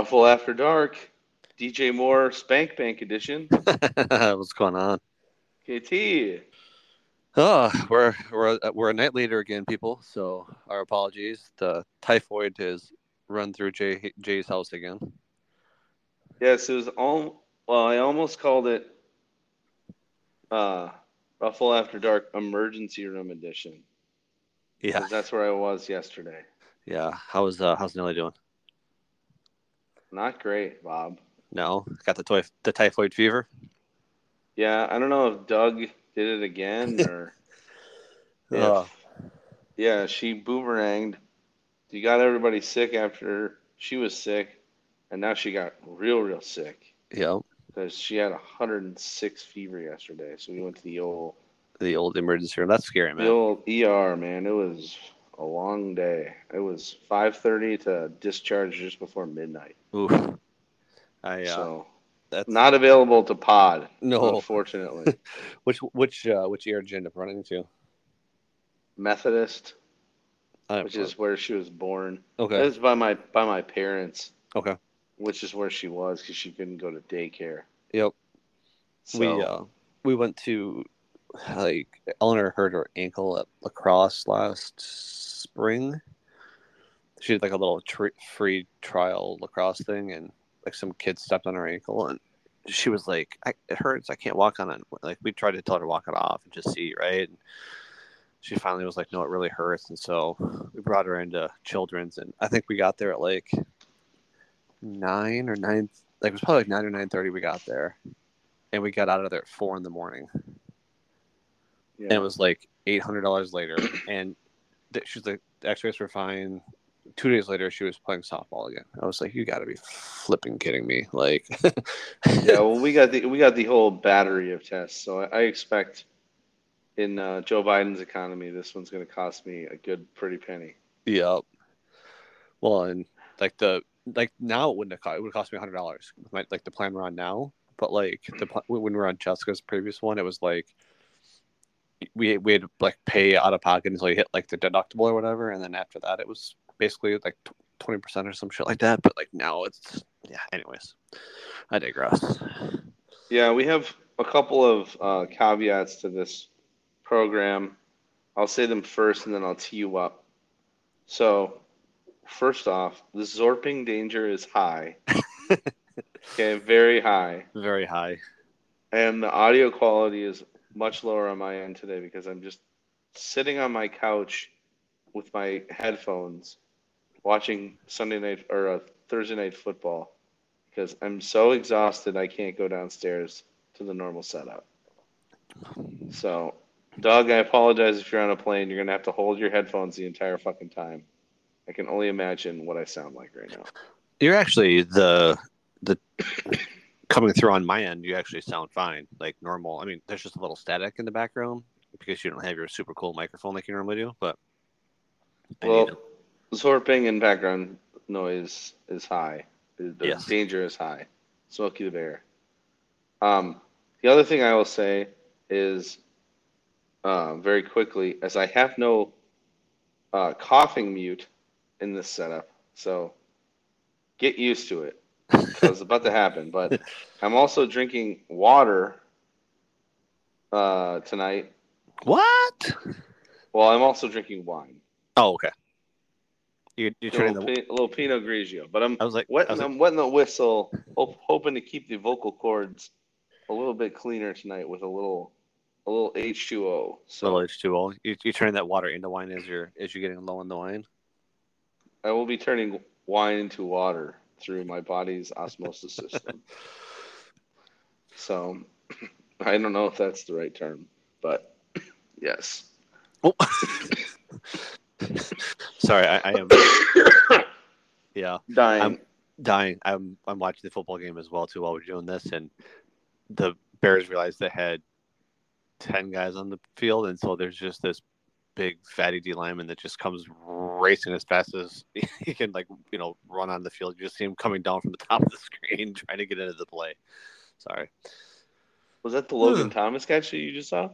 Ruffle After Dark, DJ Moore Spank Bank Edition. What's going on? KT. Oh, we're we're we're a night later again, people. So our apologies. The typhoid has run through Jay Jay's house again. Yes, it was all. Well, I almost called it uh, Ruffle After Dark Emergency Room Edition. Yeah, that's where I was yesterday. yeah. How's uh how's Nelly doing? Not great, Bob. No, got the toy the typhoid fever. Yeah, I don't know if Doug did it again or. if- Oh, Yeah, she boomeranged. You got everybody sick after she was sick, and now she got real, real sick yeah. because she had 106 fever yesterday. So we went to the old, The old emergency room. That's scary, man. the old ER. Man, it was a long day. It was 5:30 to discharge just before midnight. Oof. I uh, So that's not available to pod, no. unfortunately. Which which uh, which ear did you end up running to? Methodist, which is where she was born. okay. It's by my by my parents. Okay. Which is where she was because she couldn't go to daycare. Yep. So, we uh we went to like Eleanor hurt her ankle at lacrosse last spring. She did like a little tr- free trial lacrosse thing, and like some kid stepped on her ankle, and she was like, I, "It hurts. I can't walk on it." Like we tried to tell her to walk it off and just see, right? And she finally was like, "No, it really hurts," and so we brought her into children's, and I think we got there at like nine or nine. Like it was probably like nine or nine thirty. We got there, and we got out of there at four in the morning. yeah. And it was like eight hundred dollars later, and she's like, X-rays were fine. Two days later, she was playing softball again. I was like, "You got to be flipping kidding me!" Like, yeah, well, we got the we got the whole battery of tests, so I, I expect in uh, Joe Biden's economy, this one's going to cost me a good pretty penny. Yep. Well, and like the like now it wouldn't have cost, it would cost me hundred dollars. Like the plan we're on now, but like the when we were on Jessica's previous one, it was like we we had like pay out of pocket until you hit like the deductible or whatever, and then after that, it was basically like twenty percent or some shit like that. But like now it's yeah. Anyways, I digress. Yeah, we have a couple of uh, caveats to this program. I'll say them first, and then I'll tee you up. So, first off, the zorping danger is high. okay, very high. Very high. And the audio quality is much lower on my end today because I'm just sitting on my couch with my headphones watching Sunday night or uh, Thursday night football because I'm so exhausted I can't go downstairs to the normal setup. So, Doug, I apologize if you're on a plane. You're going to have to hold your headphones the entire fucking time. I can only imagine what I sound like right now. You're actually the the coming through on my end. You actually sound fine, like normal. I mean, there's just a little static in the background because you don't have your super cool microphone like you normally do. But I Well, Zorping and background noise is high. The Yes. danger is high. Smokey the Bear. Um, the other thing I will say is uh, very quickly, as I have no uh, coughing mute in this setup, so get used to it because it's about to happen. But I'm also drinking water uh, tonight. what? Well, I'm also drinking wine. Oh, okay. You, you're A turning little, a little Pinot Grigio, but I'm I was like, I wetting, was like, I'm wetting the whistle, hope, hoping to keep the vocal cords a little bit cleaner tonight with a little, a little H2O. So little H two O. You you turn that water into wine as you're as you're getting low on the wine. I will be turning wine into water through my body's osmosis system. so I don't know if that's the right term, but yes. Oh. Sorry, I, I am. Yeah. Dying. I'm- dying. I'm I'm watching the football game as well too while we're doing this, and the Bears realized they had ten guys on the field, and so there's just this big fatty D lineman that just comes racing as fast as he can, like you know, run on the field. You just see him coming down from the top of the screen trying to get into the play. Sorry. Was that the Logan Thomas catch that you just saw?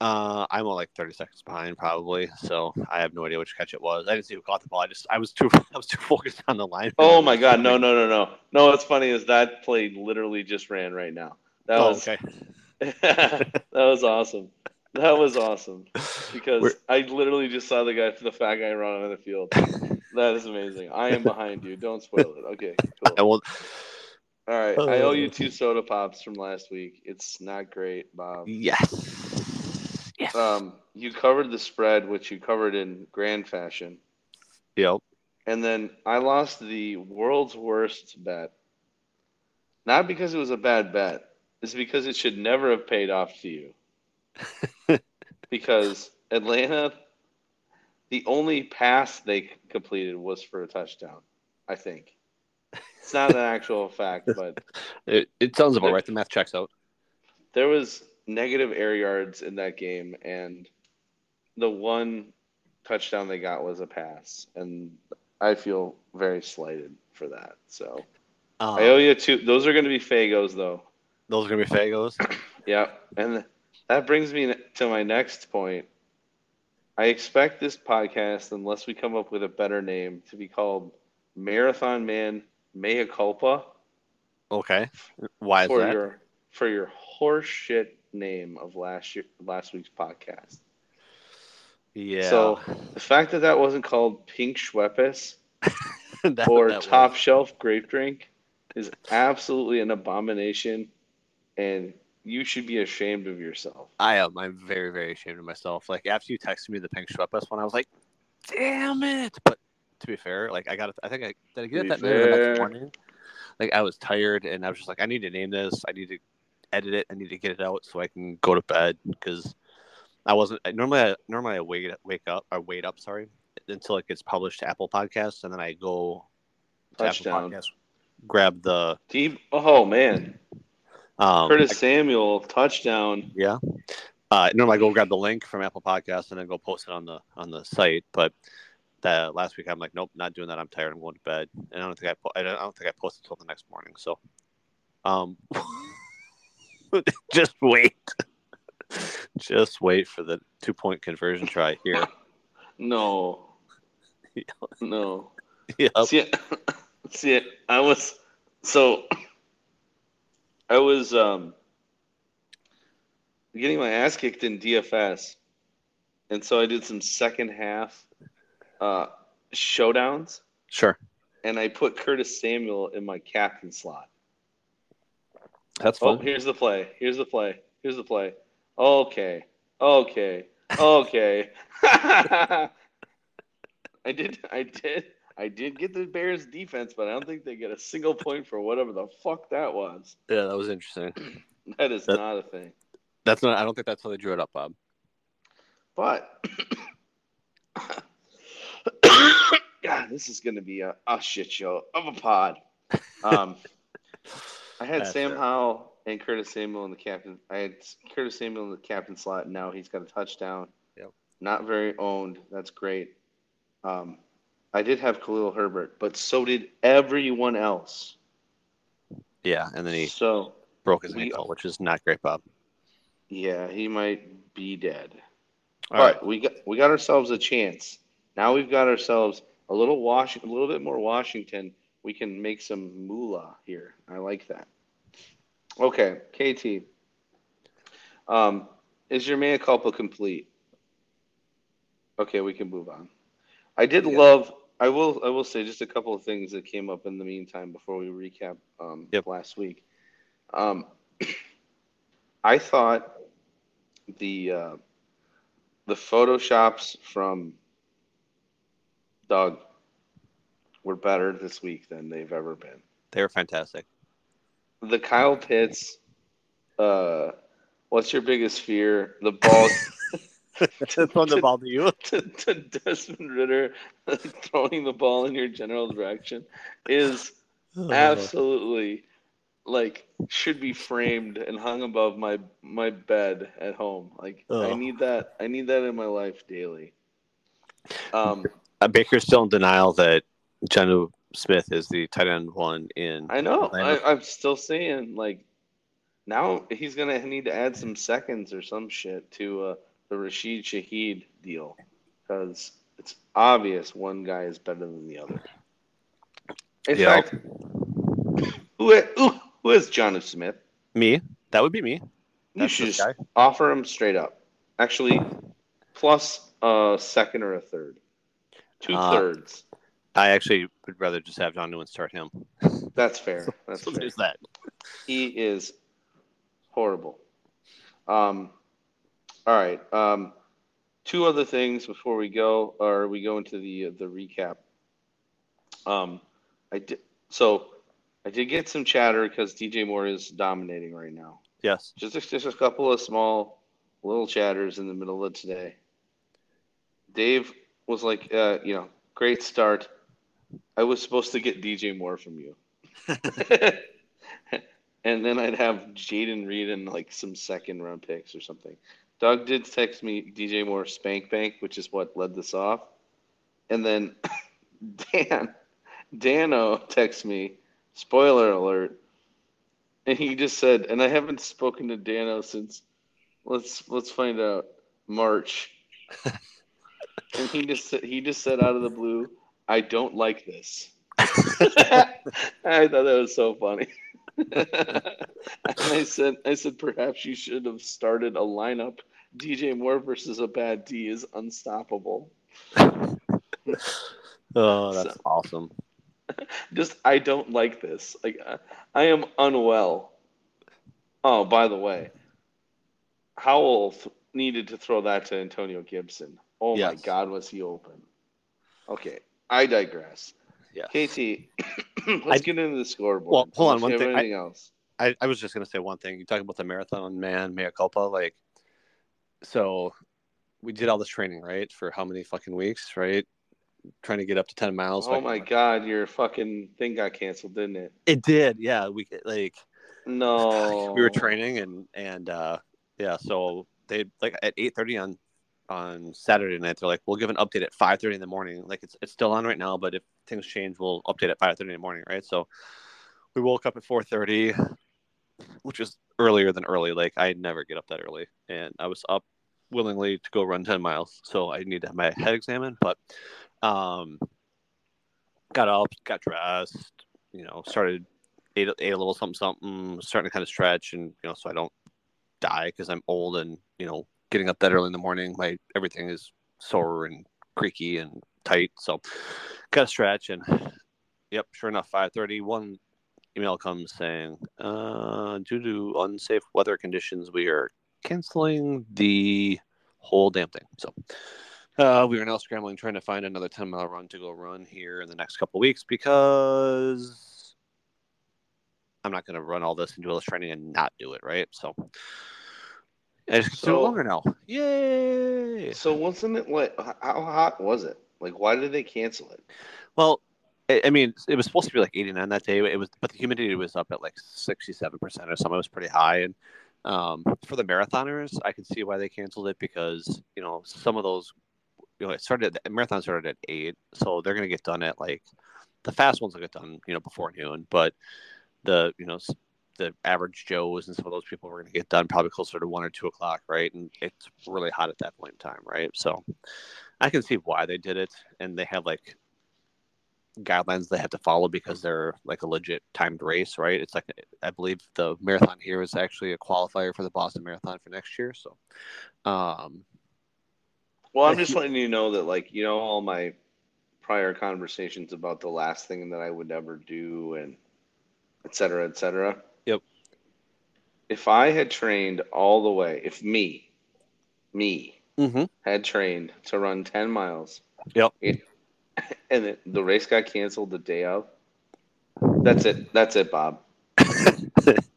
Uh, I'm like 30 seconds behind, probably. So I have no idea which catch it was. I didn't see who caught the ball. I just I was too I was too focused on the line. Oh my god, no, no, no, no, no. What's funny is that play literally just ran right now. That Oh, was okay. that was awesome. That was awesome because We're- I literally just saw the guy, the fat guy, run on the field. That is amazing. I am behind you. Don't spoil it. Okay, I cool. will. All right, I owe you Uh. two soda pops from last week. It's not great, Bob. Yes. Yes. Um, you covered the spread, which you covered in grand fashion, yep. and then I lost the world's worst bet. Not because it was a bad bet, it's because it should never have paid off to you. because Atlanta, the only pass they completed was for a touchdown. I think it's not an actual fact, but It, it sounds about right. The math checks out. there was negative air yards in that game, and the one touchdown they got was a pass, and I feel very slighted for that. So Um, I owe you two. Those are going to be Faygos, though. those are gonna be Faygos. Yeah, and that brings me to my next point. I expect this podcast, unless we come up with a better name, to be called Marathon Man Mea Culpa Okay. Why is for that? your for your horseshit name of last year last week's podcast. Yeah. So the fact that that wasn't called Pink Schweppes or that was- Top Shelf Grape Drink is absolutely an abomination, and you should be ashamed of yourself. I am. I'm very, very ashamed of myself. Like after you texted me the pink Schweppes one, I was like, "Damn it!" But to be fair, like I got it. I think I did. I get it that night or the fair. next morning. Like I was tired, and I was just like, "I need to name this. I need to edit it. I need to get it out so I can go to bed." Because I wasn't. I, normally, I normally I wait wake up or wait up. Sorry, until it gets published to Apple Podcasts, and then I go to Touchdown. Apple Podcasts, grab the Deep. Oh man, um, Curtis Samuel touchdown. Yeah. Uh, normally I go grab the link from Apple Podcasts and then go post it on the on the site. But the last week I'm like, nope, not doing that. I'm tired. I'm going to bed. And I don't think I po- I don't, I don't think I posted until the next morning. So, um, just wait, just wait for the two point conversion try here. No, no. yeah. See, see, I was so I was um getting my ass kicked in DFS, and so I did some second half uh showdowns, Sure. and I put Curtis Samuel in my captain slot. That's Oh, fun. here's the play. Here's the play. Here's the play. Okay. Okay. Okay. I did I did I did get the Bears defense, but I don't think they get a single point for whatever the fuck that was. Yeah, that was interesting. That is That- not a thing. That's not. I don't think that's how they drew it up, Bob. But God, this is gonna be a, a shit show of a pod. Um I had That's Sam fair. Howell and Curtis Samuel in the captain. I had Curtis Samuel in the captain slot. And now he's got a touchdown. Yep. Not very owned. That's great. Um, I did have Khalil Herbert, but so did everyone else. Yeah, and then he So broke his we- ankle, which is not great, Bob. yeah, he might be dead. All but right. we got we got ourselves a chance. Now we've got ourselves a little wash, a little bit more Washington. We can make some moolah here. I like that. Okay, KT. Um, is your mea culpa complete? Okay, we can move on. I did Yeah. love. I will. I will say just a couple of things that came up in the meantime before we recap um, Yep. last week. Um, I thought the uh, the photoshops from Doug were better this week than they've ever been. They were fantastic. The Kyle Pitts, uh, what's your biggest fear? The ball Throwing the ball to you. to, to Desmond Ridder throwing the ball in your general direction is absolutely like should be framed and hung above my my bed at home. Like I need that. I need that in my life daily. Um, Uh, Baker's still in denial that Jonnu Smith is the tight end one in. I know. Atlanta. I, I'm still saying like Now he's gonna need to add some seconds or some shit to uh, the Rashid Shaheed deal because it's obvious one guy is better than the other. In Yeah. fact, who, who, who is Johnny Smith? Me? That would be me. You should just guy. offer him straight up. Actually, plus a second or a third. Two Uh, thirds. I actually would rather just have John Newman start him. That's fair. That's So fair. that. He is horrible. Um, all right. Um, two other things before we go, or we go into the the recap. Um, I did so. I did get some chatter because DJ Moore is dominating right now. Yes. Just a, just a couple of small little chatters in the middle of today. Dave was like, uh, you know, great start. I was supposed to get DJ Moore from you. and then I'd have Jayden Reed and like some second round picks or something. Doug did text me DJ Moore Spank Bank, which is what led this off. And then Dan, Dano texts me, spoiler alert, and he just said, and I haven't spoken to Dano since let's let's find out March. and he just said he just said out of the blue, I don't like this. I thought that was so funny. I said I said perhaps you should have started a lineup. DJ Moore versus a bad D is unstoppable. Oh, that's So- awesome. Just I don't like this. Like I, am unwell. Oh, by the way, Howell th- needed to throw that to Antonio Gibson. Oh my God, was he open? Okay, I digress. Yeah. KT, let's I- get into the scoreboard. Well, hold on, Unless one you have thing. I- else? I, I was just gonna say one thing. You talk about the marathon man, mea culpa. Like, so we did all this training, right? For how many fucking weeks, right? Trying to get up to ten miles. Oh my God, your fucking thing got canceled, didn't it? It did, yeah. We like No. we were training and and uh yeah. So they like at eight thirty on on Saturday night. They're like, we'll give an update at five thirty in the morning. Like it's it's still on right now, but if things change, we'll update at five thirty in the morning, right? So we woke up at four thirty, which is earlier than early. Like I never get up that early, and I was up willingly to go run ten miles. So I need to have my head examined, but um, got up, got dressed, you know, started ate, ate a little something something, starting to kind of stretch, and you know, so I don't die because I'm old and you know, getting up that early in the morning, my everything is sore and creaky and tight. So got to stretch and yep, sure enough, five thirty one email comes saying, uh, due to unsafe weather conditions, we are canceling the whole damn thing. So uh, we are now scrambling trying to find another 10 mile run to go run here in the next couple weeks because I'm not going to run all this this training and not do it, right? So I just do it So- longer now. Yay! So wasn't it like how hot was it? Like why did they cancel it? Well, I I mean, it was supposed to be like 89 that day. It was, but the humidity was up at like 67 percent or something. It was pretty high. And um, for the marathoners, I can see why they canceled it because you know some of those, you know, it started the marathon started at eight, so they're gonna get done at like the fast ones will get done, you know, before noon. But the you know the average Joes and some of those people were gonna get done probably closer to one or two o'clock, right? And it's really hot at that point in time, right? So I can see why they did it, and they have like guidelines they have to follow because they're like a legit timed race, right? It's like I believe the marathon here is actually a qualifier for the Boston Marathon for next year. So, um, Well, I'm just letting you know that like you know all my prior conversations about the last thing that I would ever do and et cetera, et cetera. Yep. If I had trained all the way, if me, me mhm. had trained to run 10 miles. Yep. it- and it, the race got canceled the day of. That's it. That's it, Bob.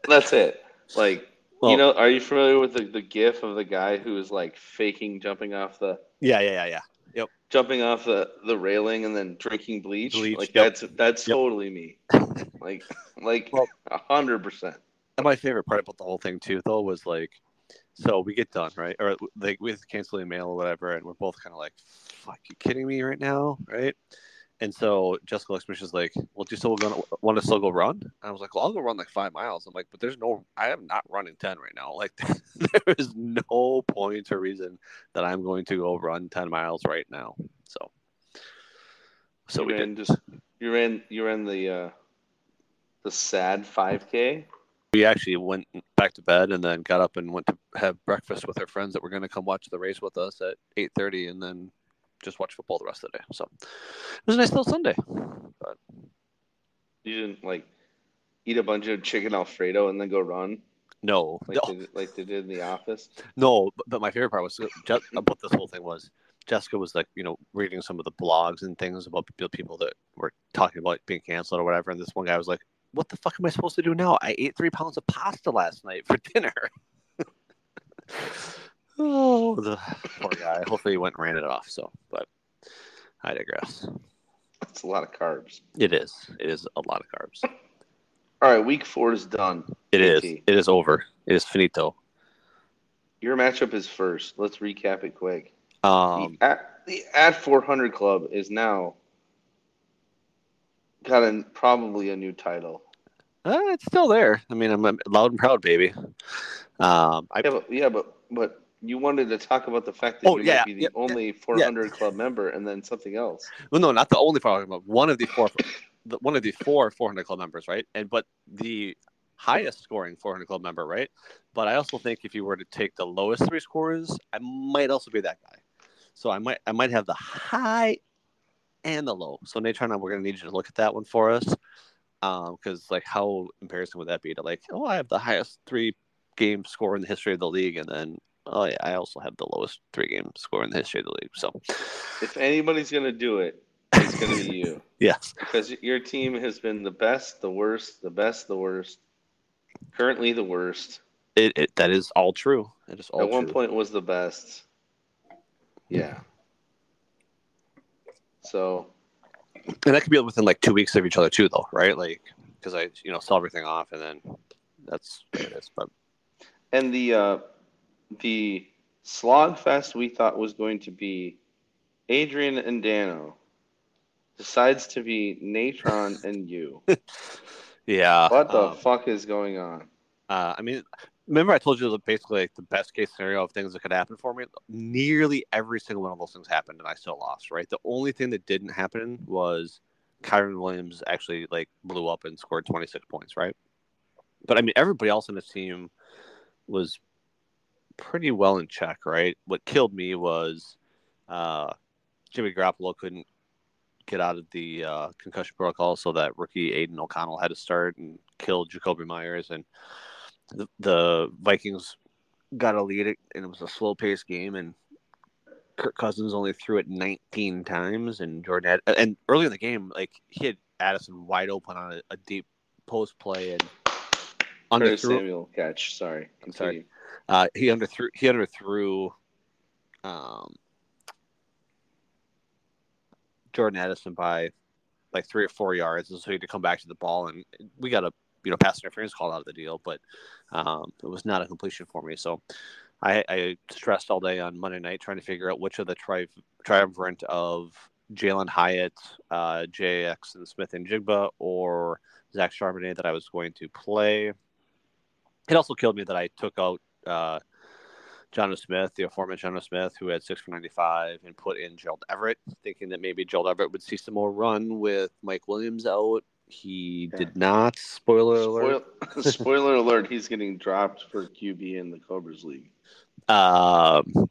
That's it. Like, Well- you know, are you familiar with the, the gif of the guy who is like faking jumping off the yeah, yeah, yeah, yeah. jumping off the, the railing and then drinking bleach? Bleach, like yep. that's that's Yep. totally me. Like like a hundred percent. And my favorite part about the whole thing too, though, was like, so we get done, right? Or like with canceling mail or whatever, and we're both kind of like, "Fuck, you kidding me right now?" Right? And so Jessica me, she's like, "Well, do you still gonna want to still go run?" And I was like, "Well, I'll go run like five miles." I'm like, "But there's no, I am not running ten right now. Like, there is no point or reason that I'm going to go run ten miles right now." So, so you we ran did. just you ran you ran the uh, the sad 5K. We actually went back to bed and then got up and went to have breakfast with our friends that were going to come watch the race with us at eight thirty, and then just watch football the rest of the day. So it was a nice little Sunday. But You didn't like eat a bunch of chicken alfredo and then go run no, like no, they, like they did in the office. No, but, but my favorite part was uh, Je- uh, about this whole thing was Jessica was like, you know, reading some of the blogs and things about people that were talking about being canceled or whatever. And this one guy was like, "What the fuck am I supposed to do now? I ate three pounds of pasta last night for dinner." oh, the poor guy. Hopefully, he went and ran it off. So, but I digress. That's a lot of carbs. It is. It is a lot of carbs. All right, week four is done. It is. JT. It is over. It is finito. Your matchup is first. Let's recap it quick. Um, the, at, the at 400 club is now got a, probably a new title. Uh, it's still there. I mean, I'm, I'm loud and proud, baby. Um, I Yeah, but yeah, but but you wanted to talk about the fact that Oh, you yeah, might be the yeah, only 400 club member, and then something else. Well, no, not the only four, but one of the four, the, one of the four 400 club members, right? And but the highest scoring 400 club member, right? But I also think if you were to take the lowest three scores, I might also be that guy. So I might I might have the high and the low. So Natron, we're gonna need you to look at that one for us, Um, because like how embarrassing would that be to like, oh, I have the highest three game score in the history of the league, and then oh yeah, I also have the lowest three game score in the history of the league. So If anybody's gonna do it, it's gonna be you yes, because your team has been the best, the worst, the best, the worst. Currently, the worst. it, it that is all true. It is all At one true. point, was the best. Yeah. So and that could be within like two weeks of each other too, though, right? Like because I you know sell everything off, and then that's what it is. But And the uh, the slogfest we thought was going to be Adrian and Dano decides to be Natron and you. yeah, What the um, fuck is going on? Uh, I mean, remember I told you that basically like the best case scenario of things that could happen for me. Nearly every single one of those things happened, and I still lost. Right. The only thing that didn't happen was Kyren Williams actually like blew up and scored 26 points. Right. But I mean, everybody else on this team was pretty well in check. Right. What killed me was uh, Jimmy Garoppolo couldn't get out of the uh, concussion protocol, so that rookie Aidan O'Connell had to start and killed Jakobi Meyers and the, the Vikings got a lead and it was a slow paced game and Kirk Cousins only threw it 19 times and Jordan had, and early in the game like he had Addison wide open on a, a deep post play and underthrew Samuel catch. Sorry. I'm sorry. Uh, he underthrew he underthrew um, Jordan Addison by like three or four yards, and so he had to come back to the ball, and we got a you know pass interference called out of the deal, but um, it was not a completion for me. So I, I stressed all day on Monday night trying to figure out which of the tri- triumvirate of Jalin Hyatt, uh, Jaxon Smith-Njigba, or Zach Charbonnet that I was going to play. It also killed me that I took out uh, John Smith, the aforementioned John Smith, who had six for 95, and put in Gerald Everett, thinking that maybe Gerald Everett would see some more run with Mike Williams out. He Yeah. did not. Spoiler alert. Spoil- spoiler alert, he's getting dropped for QB in the Cobras League. Um,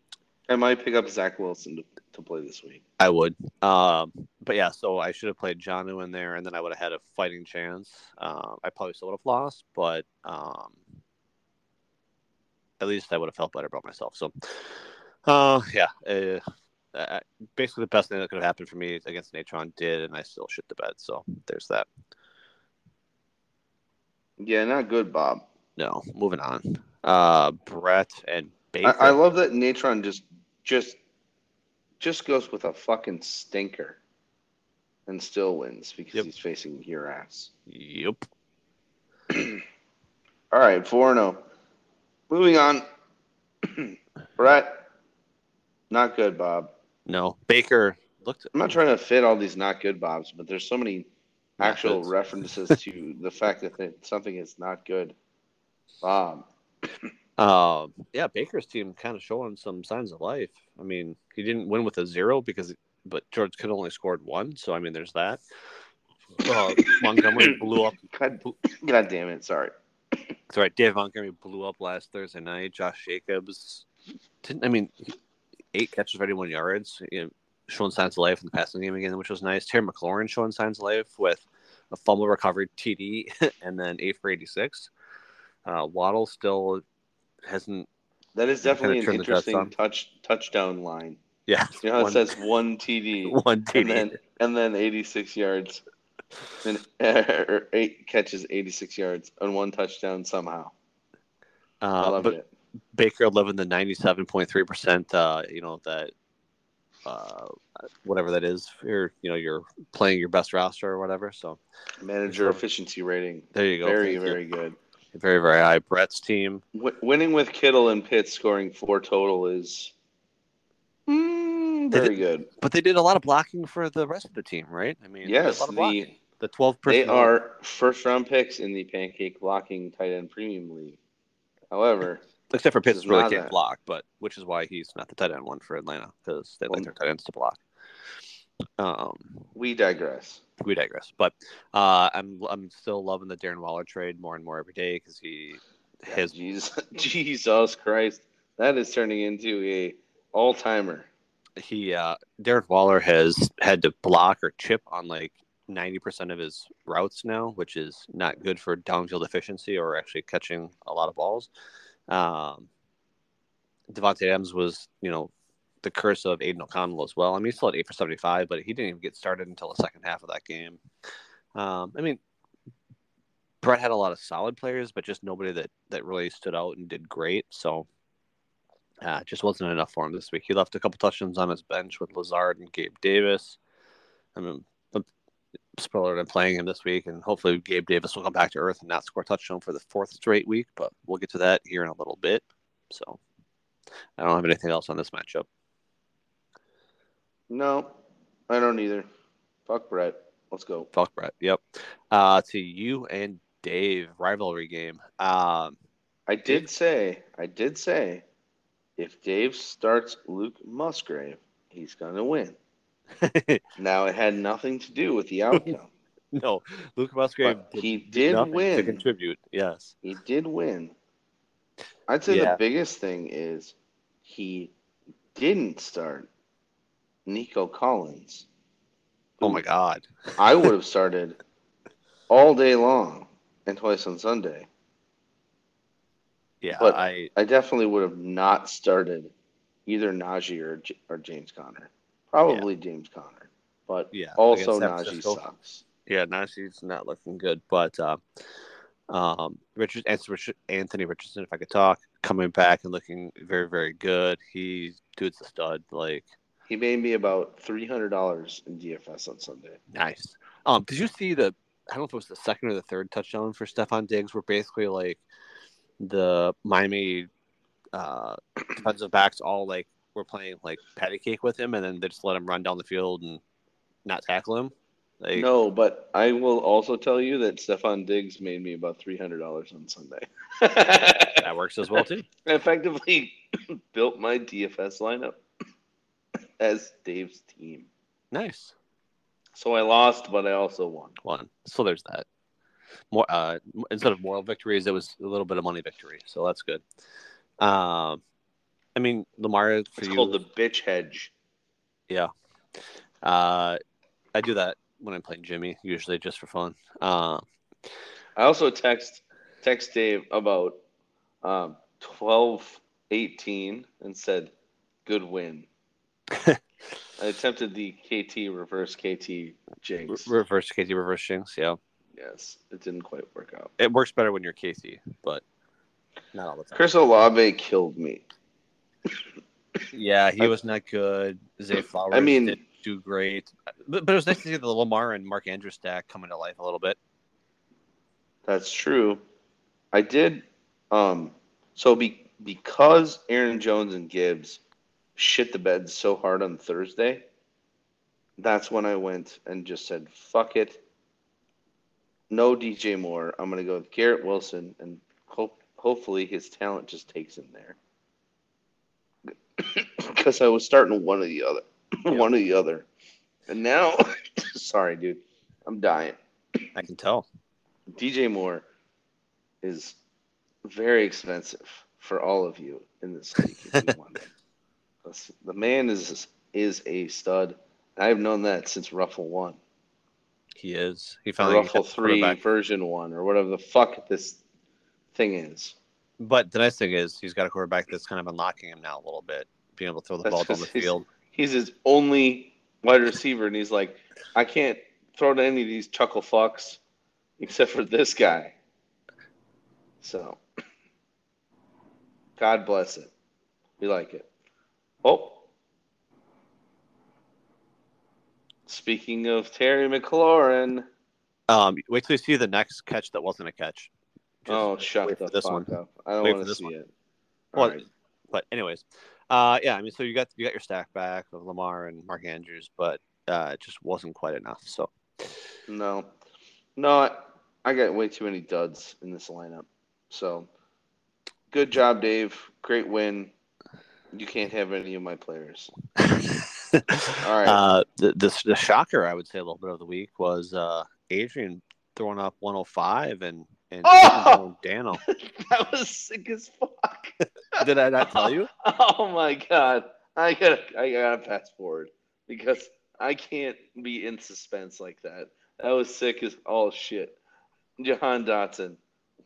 I might pick up Zach Wilson to, to play this week. I would. Um, but yeah, so I should have played Jonnu in there, and then I would have had a fighting chance. Um, I probably still would have lost, but um, at least I would have felt better about myself. So, uh, yeah, uh, uh, basically the best thing that could have happened for me against Natron did, and I still shit the bed. So there's that. Yeah, not good, Bob. No, moving on. Uh, Brett and I, Baker. I love that Natron just just just goes with a fucking stinker and still wins because Yep. he's facing your ass. Yep. All right, 4 0. Moving on. Brett, not good, Bob. No, Baker looked. I'm not trying to fit all these not good bobs, but there's so many actual references to the fact that something is not good. Bob. Um, yeah, Baker's team kind of showing some signs of life. I mean, he didn't win with a zero because, but George could only scored one. So I mean, there's that. Uh, Montgomery blew up. God, God damn it. Sorry. Right. Dave Montgomery blew up last Thursday night. Josh Jacobs didn't. I mean, eight catches for 81 yards. You know, showing signs of life in the passing game again, which was nice. Terry McLaurin showing signs of life with a fumble recovery TD and then eight for 86. Uh, Waddle still hasn't. That is definitely an turned the jets interesting touch touchdown line. Yeah, You know how one, it says one TD one TD. and then and then 86 yards, and or eight catches, 86 yards, and one touchdown somehow. I uh, loved but it. Baker living the 97.3 percent. Uh, you know that. Uh, whatever that is, you're you know you're playing your best roster or whatever. So Manager efficiency rating, there you go. very Thank you. very good. very very high. Brett's team W- winning with Kittle and Pitt scoring four total is mm, very good. But they did a lot of blocking for the rest of the team, right? I mean, Yes, a lot of the the twelve they are first round picks in the pancake blocking tight end premium league. However, except for Pitts is really can't that. block, but which is why he's not the tight end one for Atlanta because they like their tight ends to block. Um, we digress. we digress, but uh, I'm I'm still loving the Darren Waller trade more and more every day because he his Jesus, Jesus Christ, that is turning into a all timer. he uh Darren Waller has had to block or chip on like 90% of his routes now, which is not good for downfield efficiency or actually catching a lot of balls. Um Davante Adams was, you know, the curse of Aidan O'Connell as well. I mean, he still had eight for 75, but he didn't even get started until the second half of that game. Um, I mean, Brett had a lot of solid players, but just nobody that, that really stood out and did great. So, uh, just wasn't enough for him this week. He left a couple touchdowns on his bench with Lazard and Gabe Davis. I mean, spoiler I'm playing him this week, and hopefully Gabe Davis will come back to earth and not score a touchdown for the fourth straight week. But we'll get to that here in a little bit. So I don't have anything else on this matchup. No, I don't either. Fuck Brett. Let's go. Fuck Brett. Yep. Uh, to you and Dave rivalry game. Um, I did say, I did say, if Dave starts Luke Musgrave, he's gonna win. Now it had nothing to do with the outcome. no, Luke Musgrave but he did to win. contribute. Yes. He did win. I'd say Yeah. the biggest thing is he didn't start Nico Collins. Oh my God. I would have started all day long and twice on Sunday. Yeah, But- I I definitely would have not started either Najee or, or James Conner. Probably James Conner, but Yeah, also Najee sucks. yeah, Najee's not looking good, but uh, um, Richard Anthony Richardson, if I could talk, coming back and looking very very good. He dude's a stud. Like He made me about three hundred dollars in DFS on Sunday. nice. Um, did you see the? I don't know if it was the second or the third touchdown for Stefon Diggs, where basically like the Miami uh, defensive backs all like were playing like patty cake with him, and then they just let him run down the field and not tackle him. Like, No, but I will also tell you that Stefon Diggs made me about three hundred dollars on Sunday. that works as well too. I effectively built my DFS lineup as Dave's team. Nice. So I lost, but I also won. one. So there's that. More uh, instead of moral victories, it was a little bit of money victory. So that's good. Um, I mean, Lamar for It's you. called the bitch hedge. yeah. Uh, I do that when I'm playing Jimmy, usually just for fun. Uh, I also text text Dave about um, twelve eighteen and said, "Good win." I attempted the KT reverse KT jinx. reverse KT reverse Jinx. Yeah, yes, it didn't quite work out. it works better when you're Casey, but not all the time. Chris Olave killed me. Yeah, he was not good. Zay Flowers I mean- didn't do great, but, but it was nice to see the Lamar and Mark Andrews stack coming to life a little bit. That's true. I did. Um, so be, because Aaron Jones and Gibbs shit the bed so hard on Thursday, that's when I went and just said, "Fuck it." No DJ Moore. I'm gonna go with Garrett Wilson, and hope hopefully his talent just takes him there. Because I was starting one or the other, one or the other, and now, sorry, dude, I'm dying. I can tell. DJ Moore is very expensive for all of you in this league. If you want him. The man is is a stud. I've known that since Ruffle One, He is. He finally Ruffle Three, version One, or whatever the fuck this thing is. But the nice thing is he's got a quarterback that's kind of unlocking him now a little bit, being able to throw the That's ball down the field. He's his only wide receiver, and he's like, I can't throw to any of these chuckle fucks except for this guy. So, God bless it. We like it. Oh. Speaking of Terry McLaurin, Um, wait till you see the next catch that wasn't a catch. Just oh, shut wait the for this fuck one. up! I don't want to see one. it. Well, right. But anyways, uh, yeah, I mean, so you got you got your stack back of Lamar and Mark Andrews, but uh, it just wasn't quite enough. So No, no, I, I got way too many duds in this lineup. So, good job, Dave. Great win. You can't have any of my players. All right. Uh, the, the the shocker, I would say, a little bit of the week was uh, Adrian throwing up 105 and and Oh! Dano. that was sick as fuck. Did I not tell you? Oh my god, I gotta, I gotta pass forward because I can't be in suspense like that. That was sick as all shit. Jahan Dotson,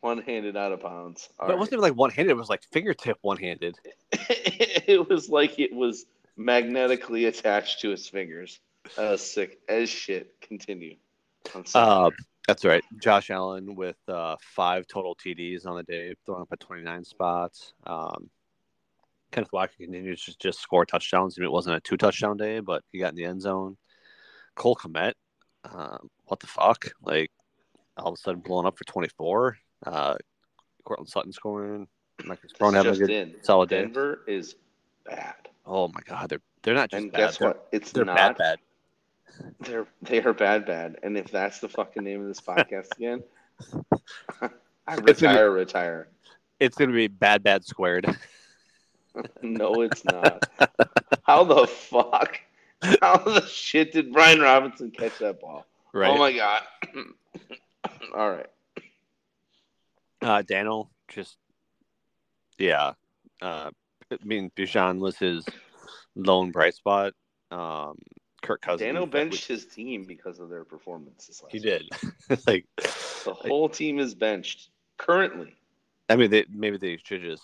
one-handed out of bounds. All but it wasn't even like one handed; it was like fingertip one handed. it was like it was magnetically attached to his fingers. That was sick as shit. Continue. I'm sorry. Uh, that's right. Josh Allen with uh, five total TDs on the day, throwing up at 29 spots. Um, Kenneth Walker continues to just score touchdowns. I mean, it wasn't a two touchdown day, but he got in the end zone. Cole Kmet, uh, what the fuck? Like, all of a sudden blowing up for 24. Uh, Courtland Sutton scoring. Marquise Brown having a good, in. solid day. Denver is bad. Oh my god, they're they're not just And bad. guess they're, what? It's They're not bad, bad. They're they are bad, bad. And if that's the fucking name of this podcast again, I It's gonna be- retire, retire. It's gonna be bad, bad squared. No, it's not. How the fuck? How the shit did Brian Robinson catch that ball? Right. Oh my god. All right. Uh, Daniel just, yeah. Uh, I mean, Bijan was his lone bright spot. Um, Kirk Cousins. Daniel benched his team because of their performances last He did. like, The whole team is benched currently. I mean, they, maybe they should just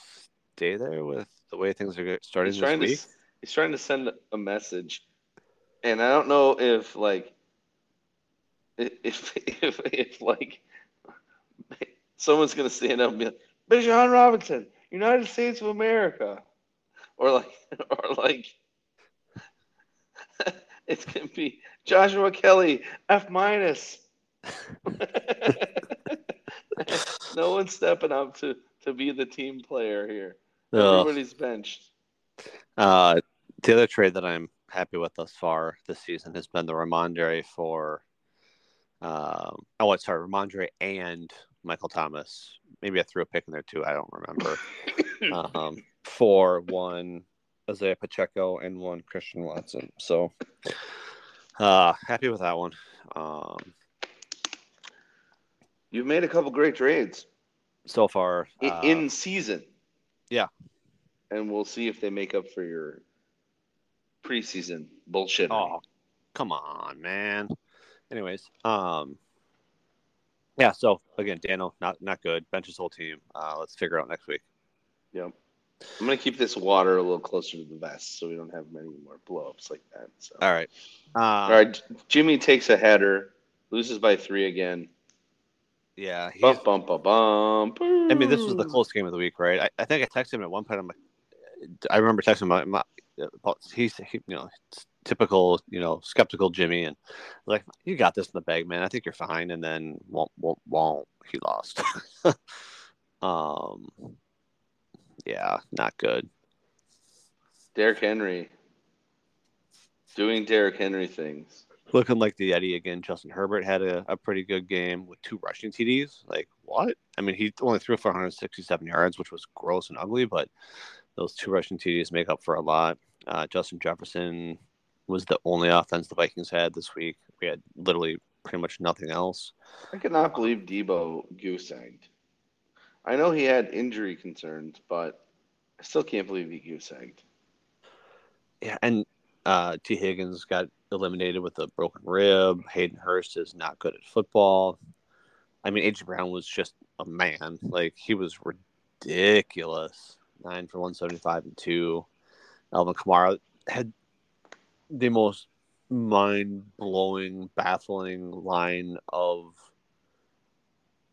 stay there with the way things are starting He's this trying to week. he's trying to send a message, and I don't know if like if if if like someone's gonna stand up and be like, Bijan Robinson, United States of America, or like or like it's gonna be Joshua Kelley F minus. no one's stepping up to to be the team player here. Everybody's benched. Uh, the other trade that I'm happy with thus far this season has been the Rhamondre for. Um, oh, sorry, Rhamondre and Michael Thomas. Maybe I threw a pick in there too. I don't remember. um, for one Isaiah Pacheco and one Christian Watson. So, uh, happy with that one. Um, You've made a couple great trades so far, uh, in season. yeah. And we'll see if they make up for your preseason bullshit. Oh, come on, man. Anyways, um, yeah. So again, Daniel, not not good. Bench his whole team. Uh, let's figure out next week. Yep. I'm gonna keep this water a little closer to the vest so we don't have many more blowups like that. So. All right. Uh, All right. Jimmy takes a header, loses by three again. Yeah. Bump, bump, bump, bump. I mean, this was the close game of the week, right? I, I think I texted him at one point. I'm like, I remember texting him. I'm like, about- he's he, you know typical you know skeptical Jimmy and like you got this in the bag, man. I think you're fine. And then won't won't won't he lost. um. Yeah, not good. Derrick Henry. Doing Derrick Henry things. looking like the Eddie again. Justin Herbert had a, a pretty good game with two rushing TDs. Like what? I mean, he only threw for 167 yards, which was gross and ugly, but those two rushing TDs make up for a lot. Uh, Justin Jefferson was the only offense the Vikings had this week. We had literally pretty much nothing else. I cannot believe Deebo goose egged. I know he had injury concerns, but I still can't believe he goose egged. Yeah, and uh, Tee Higgins got eliminated with a broken rib. Hayden Hurst is not good at football. I mean, AJ Brown was just a man. Like he was ridiculous. Nine for one seventy five and two. Alvin Kamara had the most mind blowing, baffling line of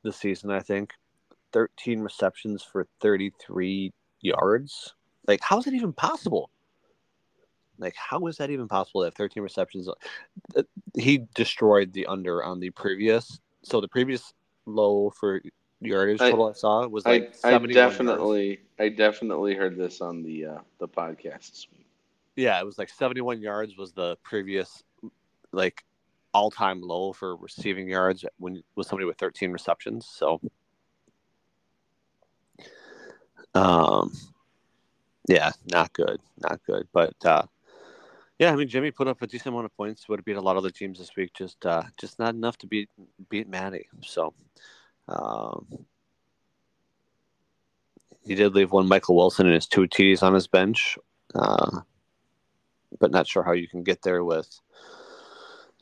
the season. I think thirteen receptions for thirty three yards. Like, how is that even possible? Like, how is that even possible? To have 13 receptions. He destroyed the under on the previous. So the previous low for yardage I- total I, saw was I, like I 71 yards. definitely I definitely heard this on the uh, the podcast this week. Yeah, it was like 71 yards was the previous like all time low for receiving yards when was somebody with 13 receptions. So, um, yeah, not good, not good. But uh, yeah, I mean, Jimmy put up a decent amount of points. Would have beat a lot of other teams this week. Just uh, just not enough to beat beat Matty. So, um, he did leave one Michael Wilson and his two TDs on his bench. Uh, but not sure how you can get there with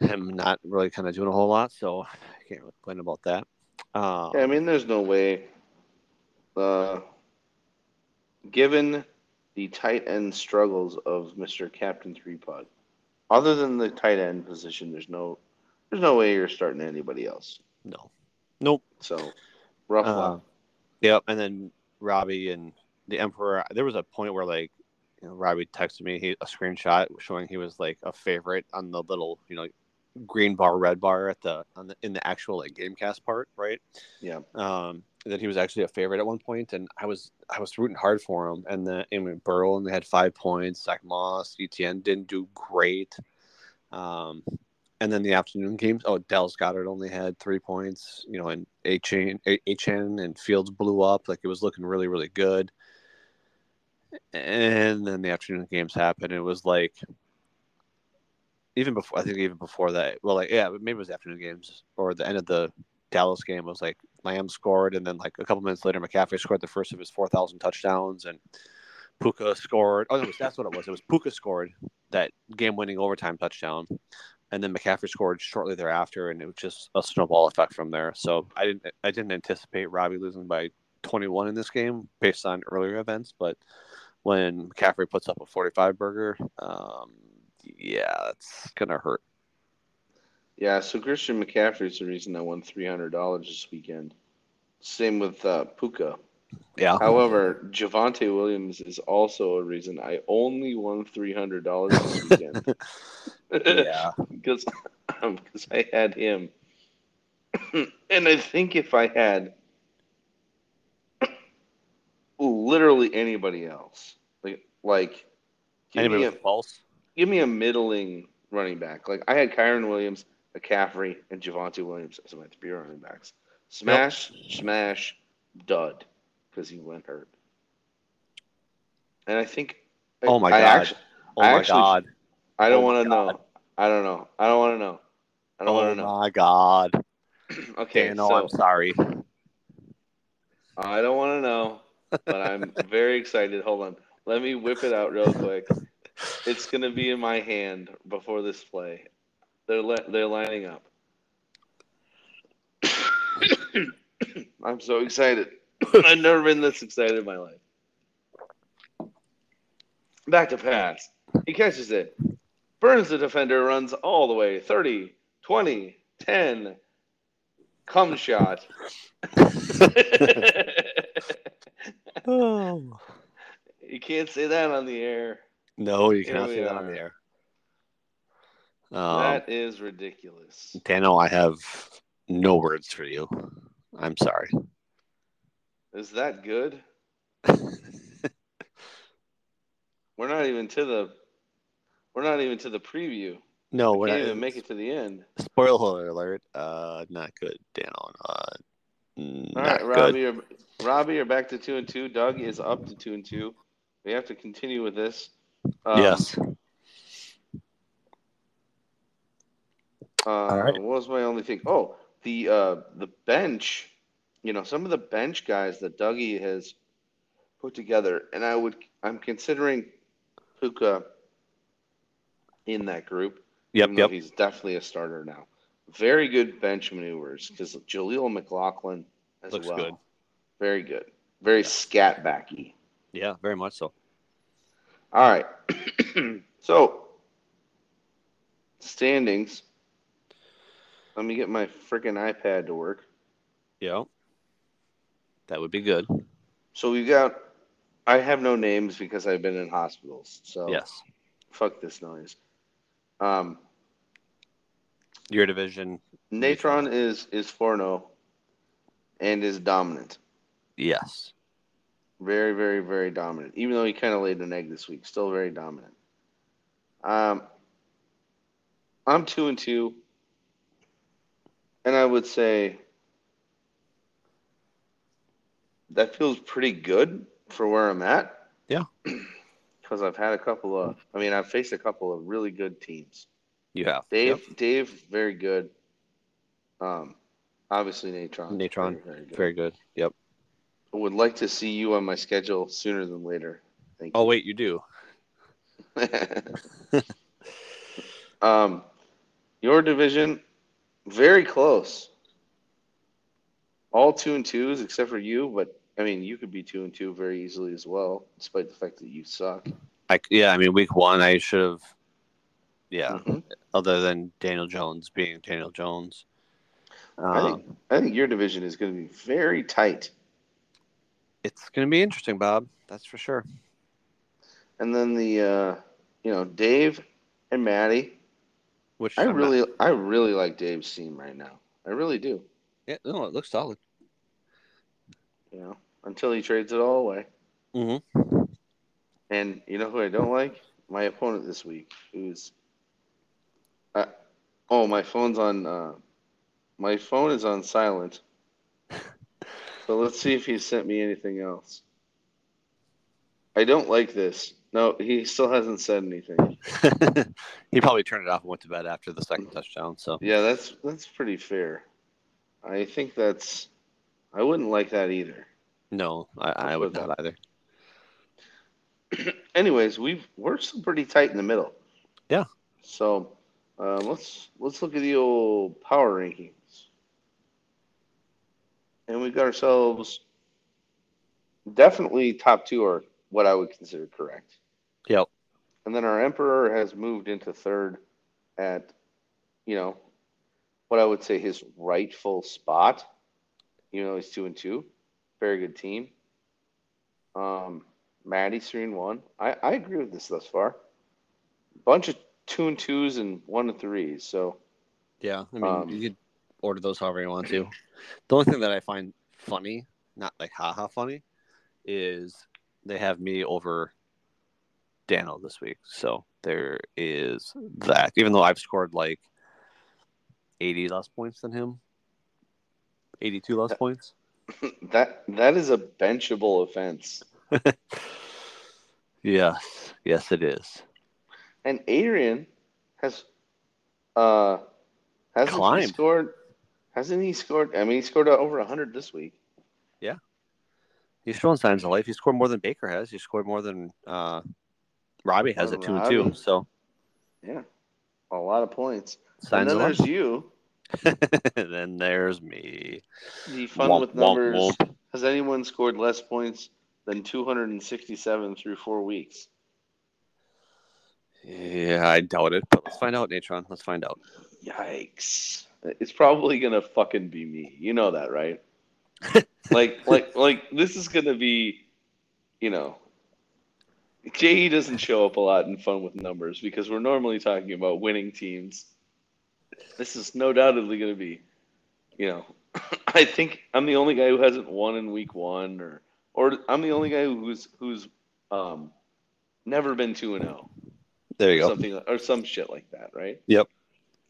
him not really kind of doing a whole lot. So I can't really complain about that. Um, Yeah, I mean, there's no way. Uh, given the tight end struggles of Mister Captain Three Pod, other than the tight end position, there's no there's no way you're starting anybody else. no, nope. So rough Uh, luck. Yep. And then Robbie and the Emperor. There was a point where like, you know, Robbie texted me he, a screenshot showing he was like a favorite on the little, you know, green bar, red bar at the on the in the actual like GameCast part, right? Yeah. Um, that he was actually a favorite at one point, and I was I was rooting hard for him. And then I mean, Burrow and they had five points. Zach Moss, ETN didn't do great. Um, and then the afternoon games. Oh, Dallas Goedert only had three points. You know, and A chain, HN and Fields blew up. Like it was looking really, really good. And then the afternoon games happened. It was like even before I think even before that. Well, like yeah, maybe it was afternoon games or the end of the Dallas game was like Lamb scored, and then like a couple minutes later, McCaffrey scored the first of his four thousand touchdowns, and Puka scored. Oh, no, that's what it was. It was Puka scored that game-winning overtime touchdown, and then McCaffrey scored shortly thereafter, and it was just a snowball effect from there. So I didn't I didn't anticipate Robbie losing by twenty one in this game based on earlier events, but when McCaffrey puts up a forty five burger, um, yeah, that's gonna hurt. Yeah, so Christian McCaffrey's the reason I won three hundred dollars this weekend. Same with uh, Puka. Yeah. However, Javonte Williams is also a reason I only won three hundred dollars this weekend. yeah. because because I had him, and I think if I had literally anybody else, like like Anybody with a pulse? Give me a middling running back. Like I had Kyren Williams, McCaffrey, and Javonte Williams as my three running backs. Smash, smash, dud, because he went hurt. And I think. Oh my I God. Actually, Oh I my actually- god. I don't Oh want to know. I don't know. I don't want to know. I don't Oh want to know. my god. Okay, Dano, so I'm sorry. I don't want to know, but I'm very excited. Hold on. Let me whip it out real quick. It's gonna be in my hand before this play. They're li- they're lining up. I'm so excited. I've never been this excited in my life. Back to pass. He catches it. Burns the defender, runs all the way. 30, 20, 10. Come shot. Oh. you can't say that on the air. No, you cannot say that on the air. Um, that is ridiculous. Dano, I have no words for you. I'm sorry. Is that good? We're not even to the We're not even to the preview. No, We we're can't not even make it to the end. Spoiler alert. Uh, not good, Dano. Uh, not All right, good. Robbie, you're, Robbie, you're back to two and two. Doug is up to two and two. We have to continue with this. Um, yes. Uh, right. What was my only thing? Oh, the uh, the bench. You know, some of the bench guys that Dougie has put together, and I would I'm considering Puka in that group. Yep. even Yep. He's definitely a starter now. Very good bench maneuvers because Jaleel McLaughlin as Looks well. good. Very good. Very scat backy. Yeah. Very much so. All right. so standings. Let me get my freaking iPad to work. Yeah. That would be good. So we got. I have no names because I've been in hospitals. So Yes. fuck this noise. Um, Your division. Natron is is 4-0 and is dominant. Yes. Very, very, very dominant. Even though he kind of laid an egg this week, still very dominant. Um, I'm two and two, and I would say that feels pretty good for where I'm at. Yeah. Because I've had a couple of, I mean, I've faced a couple of really good teams. You have. Dave, Yep. Dave, very good. Um, obviously Natron. Natron, very, very good. Very good. Yep. I would like to see you on my schedule sooner than later. Thank Oh wait, you do. um, your division, very close. All two and twos except for you, but I mean, you could be two and two very easily as well, despite the fact that you suck. I yeah. I mean, week one, I should have. Yeah. Mhm. Other than Daniel Jones being Daniel Jones. I Um, think I think your division is going to be very tight. It's going to be interesting, Bob. That's for sure. And then the, uh, you know, Dave and Maddie. Which I I'm not- really, I really like Dave's team right now. I really do. yeah, no, it looks solid. You know, until he trades it all away. Mm-hmm. And you know who I don't like? My opponent this week, who's. Uh, oh, my phone's on. Uh, my phone is on silent. So let's see if he sent me anything else. I don't like this. No, he still hasn't said anything. he probably turned it off and went to bed after the second touchdown. So Yeah, that's that's pretty fair. I think that's. I wouldn't like that either. no, I, I would not either. Anyways, we've we're still pretty tight in the middle. Yeah. So uh, let's let's look at the old power rankings, and we've got ourselves definitely top two are what I would consider correct. Yep. And then our emperor has moved into third at, you know, what I would say his rightful spot. You know, he's two and two, very good team. Um, Maddie's three and one. I, I agree with this thus far. Bunch of two and twos and one and threes. So Yeah, I mean, Um, you could order those however you want to. The only thing that I find funny, not like haha funny, is they have me over Dano this week. So there is that. Even though I've scored like 80 less points than him, 82 less points. that that is a benchable offense. Yes, yes, it is. And Adrian has uh hasn't scored hasn't he scored I mean he scored over hundred this week. Yeah. He's showing signs of life. He scored more than Baker has. He scored more than uh, Robbie has More at than two and two. So Yeah. A lot of points. and then of there's life. you. then there's me. The fun Womp, with womp, numbers. womp. Has anyone scored less points than 267 through four weeks? Yeah, I doubt it, but let's find out, Natron. Let's find out. Yikes! It's probably gonna fucking be me. You know that, right? like, like, like this is gonna be, you know, JE doesn't show up a lot in fun with numbers because we're normally talking about winning teams. This is no doubtedly gonna be, you know, I think I'm the only guy who hasn't won in week one, or, or I'm the only guy who's who's um, never been two and zero. There you go. something or some shit like that, right? Yep.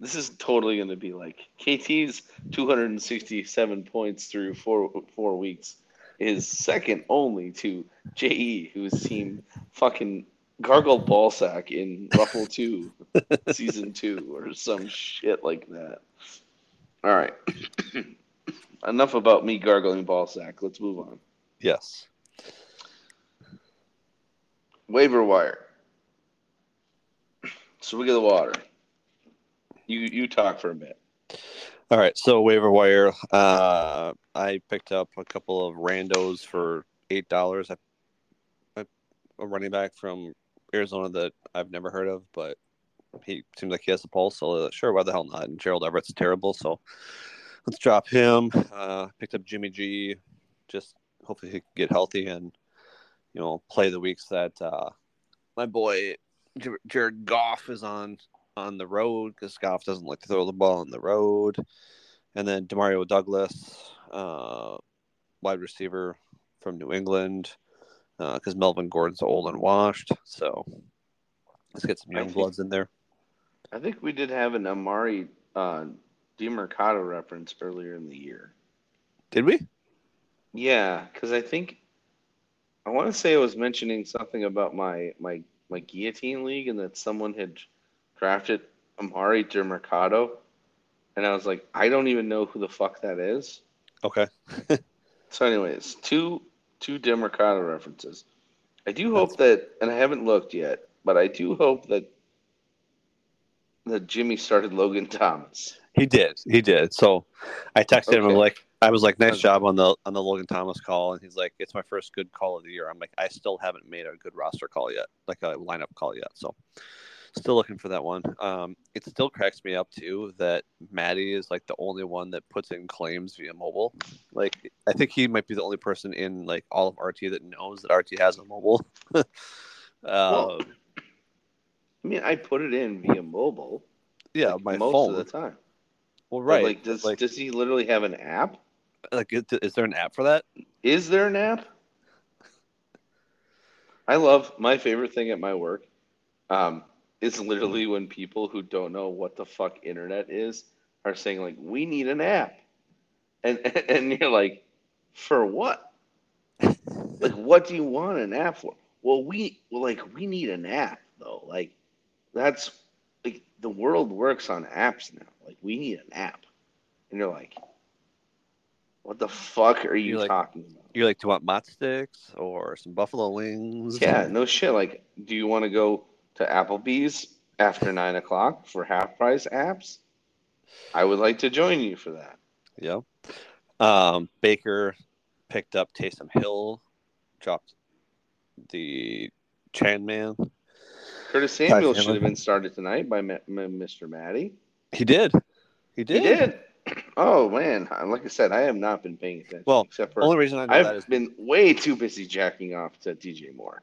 This is totally going to be like KT's 267 points through four four weeks is second only to JE, whose team fucking gargled ballsack in Ruffle 2, season 2, or some shit like that. All right. Enough about me gargling ballsack. Let's move on. Yes. Waiver wire. So we get the water. You you talk for a bit. All right. So waiver wire. Uh, I picked up a couple of randos for eight dollars. A running back from Arizona that I've never heard of, but he seems like he has a pulse. So sure, why the hell not? And Gerald Everett's terrible, so let's drop him. Uh, picked up Jimmy G. Just hopefully he can get healthy and you know play the weeks that uh, my boy Jared Goff is on on the road because Goff doesn't like to throw the ball on the road. And then Demario Douglas, uh, wide receiver from New England, because uh, Melvin Gordon's old and washed. So let's get some young think, bloods in there. I think we did have an Amari uh, Demercado reference earlier in the year. Did we? Yeah, because I think I want to say I was mentioning something about my my my guillotine league and that someone had drafted Amari Demercado, and I was like, I don't even know who the fuck that is. Okay. so, anyways, two two Demercado references. I do hope That's... that, and I haven't looked yet, but I do hope that that Jimmy started Logan Thomas. He did. He did. So I texted okay. him. I'm like, I was like, nice job on the on the Logan Thomas call, and he's like, it's my first good call of the year. I'm like, I still haven't made a good roster call yet, like a lineup call yet. So still looking for that one. Um, it still cracks me up too that Maddie is like the only one that puts in claims via mobile. Like, I think he might be the only person in like all of RT that knows that RT has a mobile. uh, well, I mean, I put it in via mobile. Yeah, like, my most phone. of the time. Well, right. But like, does like, does he literally have an app? Like, is there an app for that? Is there an app? I love my favorite thing at my work. Um, is literally mm-hmm. when people who don't know what the fuck internet is are saying like, "We need an app," and and you're like, "For what? like, what do you want an app for?" Well, we well, like we need an app though. Like, that's like the world works on apps now. Like, we need an app, and you're like, "What the fuck are you like, talking about?" You're like, "Do you want mott sticks or some buffalo wings?" Yeah, no shit. Like, do you want to go? To Applebee's after nine o'clock for half price apps, I would like to join you for that. Yeah. Um, Baker picked up Taysom Hill, dropped the Chan Man. Curtis Samuel should have been started tonight by Mr. Maddie. He did. He did. He did. Oh man, like I said, I have not been paying attention. Well, except for only reason I know I've that is been way too busy jacking off to DJ Moore.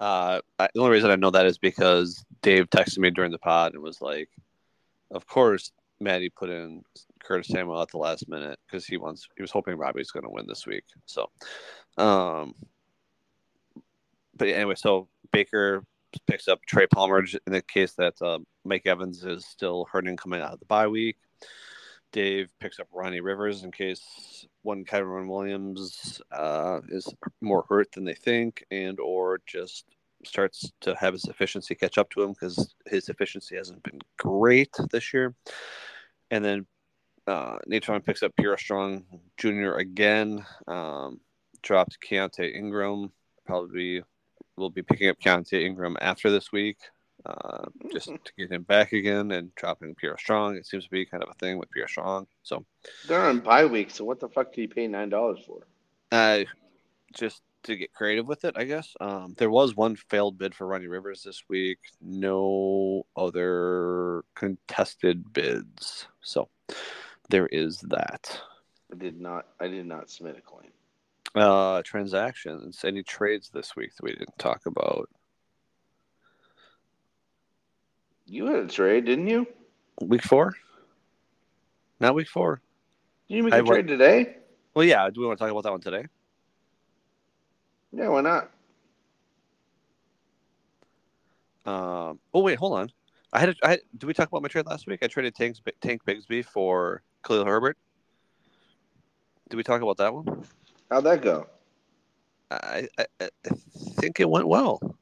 Uh, I, the only reason I know that is because Dave texted me during the pod and was like, "Of course, Maddie put in Curtis Samuel at the last minute because he wants he was hoping Robbie's going to win this week." So, um, but anyway, so Baker picks up Trey Palmer in the case that uh, Mike Evans is still hurting coming out of the bye week. Dave picks up Ronnie Rivers in case one Kyren Williams uh, is more hurt than they think, and or just starts to have his efficiency catch up to him because his efficiency hasn't been great this year. And then uh, Natron picks up Pierre Strong Jr. again. Um, dropped Keaontay Ingram. Probably will be picking up Keaontay Ingram after this week uh, just to get him back again and dropping Pierre Strong. It seems to be kind of a thing with Pierre Strong. So they're on bye week. So what the fuck do you pay nine dollars for? Uh, just to get creative with it, I guess. Um, there was one failed bid for Ronnie Rivers this week. No other contested bids. So there is that. I did not. I did not submit a claim. Uh, transactions. Any trades this week that we didn't talk about? You had a trade, didn't you? Week four? Not week four. Did you make a trade today? Well, yeah. Do we want to talk about that one today? Yeah, why not? Um, oh wait, hold on. I had, a, I had, did we talk about my trade last week? I traded Tank Tank Bigsby for Khalil Herbert. Did we talk about that one? How'd that go? I, I, I think it went well.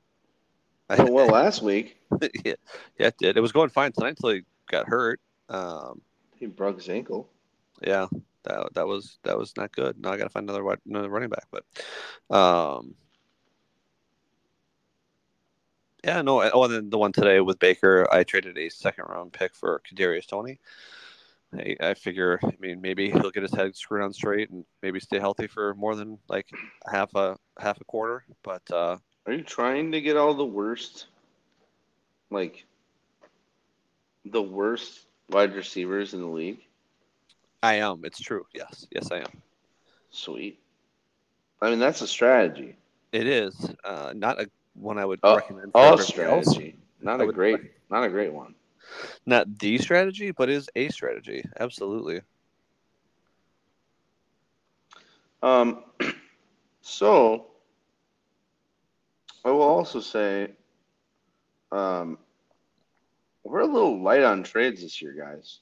It went well last week. yeah, yeah, it did. It was going fine tonight until he got hurt. Um, He broke his ankle. yeah, that that was that was not good. Now I got to find another another running back, but um, yeah, no. Oh, and then the one today with Baker, I traded a second round pick for Kadarius Toney. I, I figure, I mean, maybe he'll get his head screwed on straight and maybe stay healthy for more than like half a half a quarter. But uh, Are you trying to get all the worst, like, the worst wide receivers in the league? I am. It's true. Yes, yes, I am. Sweet. I mean, that's a strategy. It is uh, not a one I would Oh, recommend for All else. strategy. Not I a great, not a great one. Not the strategy, but is a strategy. Absolutely. Um, so I will also say, um, we're a little light on trades this year, guys.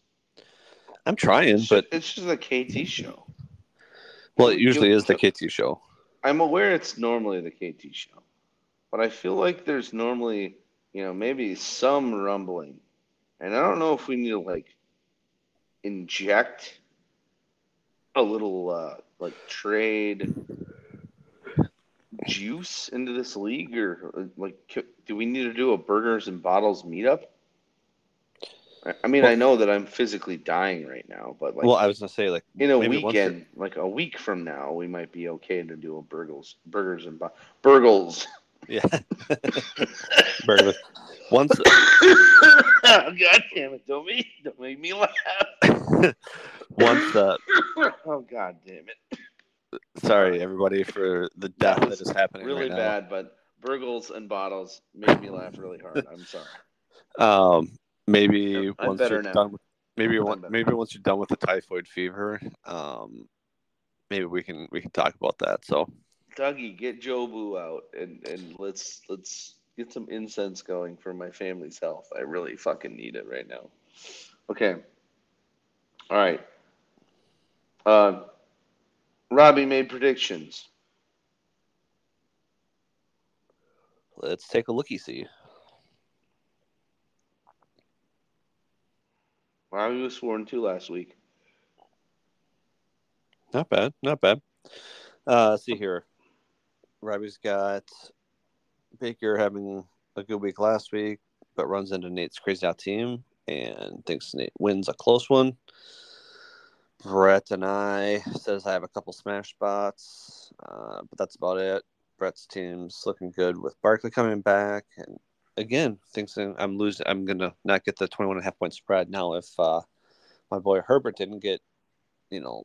I'm trying, It's but ju- it's just a KT show. well, it usually is the KT show. I'm aware it's normally the KT show, but I feel like there's normally, you know, maybe some rumbling, and I don't know if we need to like inject a little uh, like trade juice into this league, or uh, like, do we need to do a burgers and bottles meetup? I- mean, I know that I'm physically dying right now, but like well, I was gonna say like in a weekend, like a week from now, we might be okay to do a burgers, burgers and bu- burgles. yeah, burgers. Once God damn it! Don't make don't make me laugh. once uh, oh God damn it! Sorry everybody for the death that is happening Really right bad, but burgles and bottles made me laugh really hard. I'm sorry. Um, maybe I'm once you're now. done with maybe one, maybe once you're done with the typhoid fever, um, maybe we can we can talk about that. So Dougie, get Jobu out and and let's let's get some incense going for my family's health. I really fucking need it right now. Okay. All right. Uh, Robbie made predictions. let's take a looky see. Robbie was sworn to last week. Not bad, not bad. Uh, let's see here. Robbie's got Baker having a good week last week, but runs into Nate's crazy out team and thinks Nate wins a close one. Brett and I says I have a couple smash spots, uh, but that's about it. Brett's team's looking good with Barkley coming back, and again thinks I'm losing. I'm gonna not get the 21 and a half point spread now if uh, my boy Herbert didn't get, you know,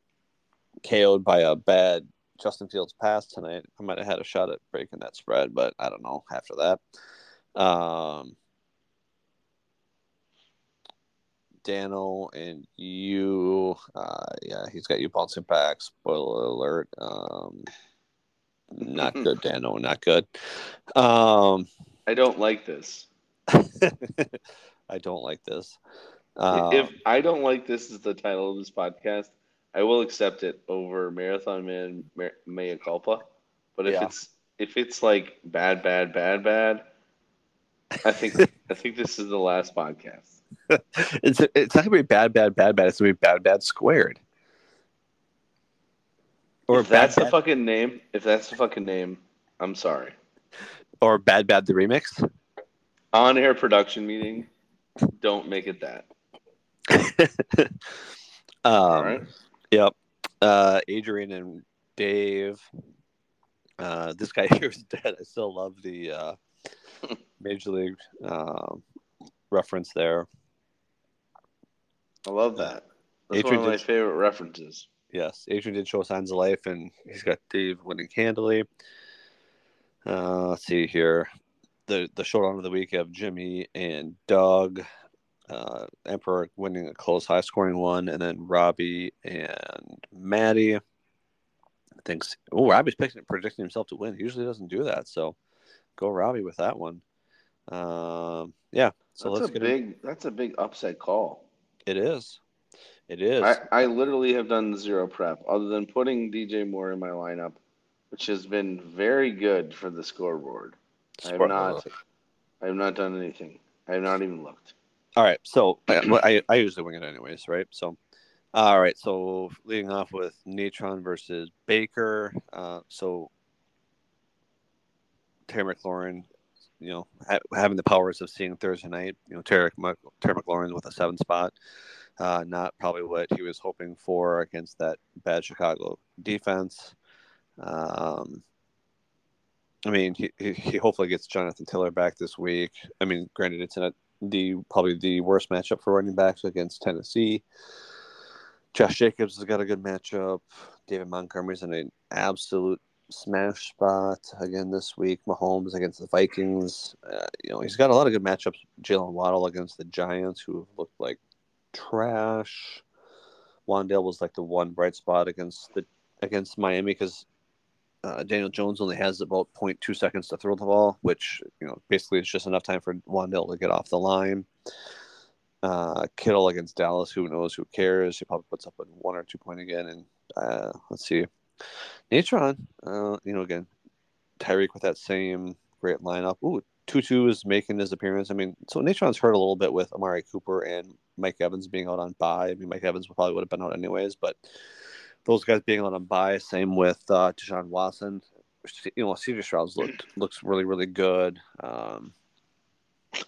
KO'd by a bad Justin Fields pass tonight, I might have had a shot at breaking that spread, but I don't know after that. Um, Daniel and you, uh, yeah, he's got you bouncing back. Spoiler alert. Um, not good, Daniel. Not good. Um, I don't like this. I don't like this. Um, if I don't like this is the title of this podcast, I will accept it over Marathon Man Mar- Mea Culpa. But if Yeah. it's if it's like bad, bad, bad, bad, I think I think this is the last podcast. it's it's not gonna be bad, bad, bad, bad. It's gonna be bad, bad squared. Or if that's bad, the fucking name, if that's the fucking name, I'm sorry. or bad, bad the remix. On air production meeting, don't make it that. um, All right. Yep. Uh, Adrian and Dave. Uh, this guy here is dead. I still love the uh, Major League um, reference there. I love that. That's Adrian one of my did- favorite references. Yes, Adrian did show signs of life, and he's got Dave winning handily. Uh, let's see here. The the showdown of the week of Jimmy and Doug. Uh, Emperor winning a close, high scoring one, and then Robbie and Maddie. Thinks oh Robbie's picking predicting himself to win. He usually doesn't do that, so go Robbie with that one. Um, yeah. So that's let's a get big. That's a big upset call. It is. It is. I, I literally have done zero prep other than putting DJ Moore in my lineup, which has been very good for the scoreboard. I have not. I have not done anything. I have not even looked. All right, so I, I I usually wing it anyways, right? So, all right, so leading off with Natron versus Baker. Uh, so Terry McLaurin, you know, ha- having the powers of seeing Thursday night, you know, Terry, Mc- Terry McLaurin with a seven spot, uh, not probably what he was hoping for against that bad Chicago defense. Um, I mean, he, he, hopefully gets Jonathan Taylor back this week. I mean, granted, it's in a the probably the worst matchup for running backs against Tennessee. Josh Jacobs has got a good matchup. David Montgomery's in an absolute smash spot again this week. Mahomes against the Vikings. Uh, you know, he's got a lot of good matchups. Jalen Waddle against the Giants, who have looked like trash. Wan'Dale was like the one bright spot against the against Miami because uh, Daniel Jones only has about 0.2 seconds to throw the ball, which you know basically is just enough time for Wan'Dale to get off the line. Uh, Kittle against Dallas, who knows, who cares? He probably puts up a one or two point again. And uh, let's see, Natron, uh, you know, again, Tyreek with that same great lineup. Ooh, Tutu is making his appearance. I mean, so Natron's hurt a little bit with Amari Cooper and Mike Evans being out on bye. I mean, Mike Evans probably would have been out anyways, but those guys being out on bye. Same with uh, Deshaun Watson. You know, CJ Stroud's looked looks really really good. Um,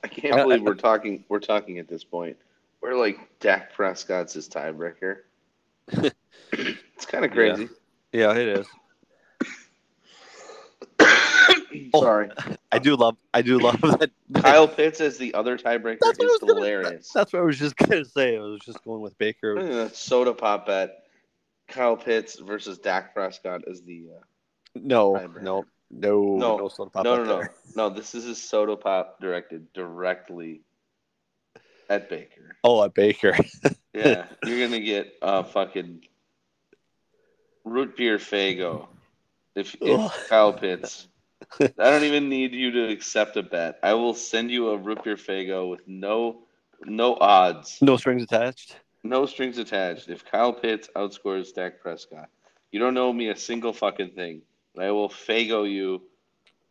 I can't I- believe I- we're talking. We're talking at this point. We're like Dak Prescott's his tiebreaker. it's kind of crazy. yeah, it is. Sorry, I do love. I do love that. Kyle Pitts as the other tiebreaker That's what I is was gonna- hilarious. That's what I was just gonna say. I was just going with Baker. Look at that soda pop bet. Kyle Pitts versus Dak Prescott is the uh, No, Tiebreaker. no, no, No, no, soda pop no, no, no, there. no. This is a soda pop directed directly at Baker. Oh, at Baker. Yeah, you're gonna get uh fucking root beer Faygo if, if Kyle Pitts. I don't even need you to accept a bet. I will send you a root beer Faygo with no no odds, no strings attached. no strings attached. If Kyle Pitts outscores Dak Prescott, you don't know me a single fucking thing. But I will Fago you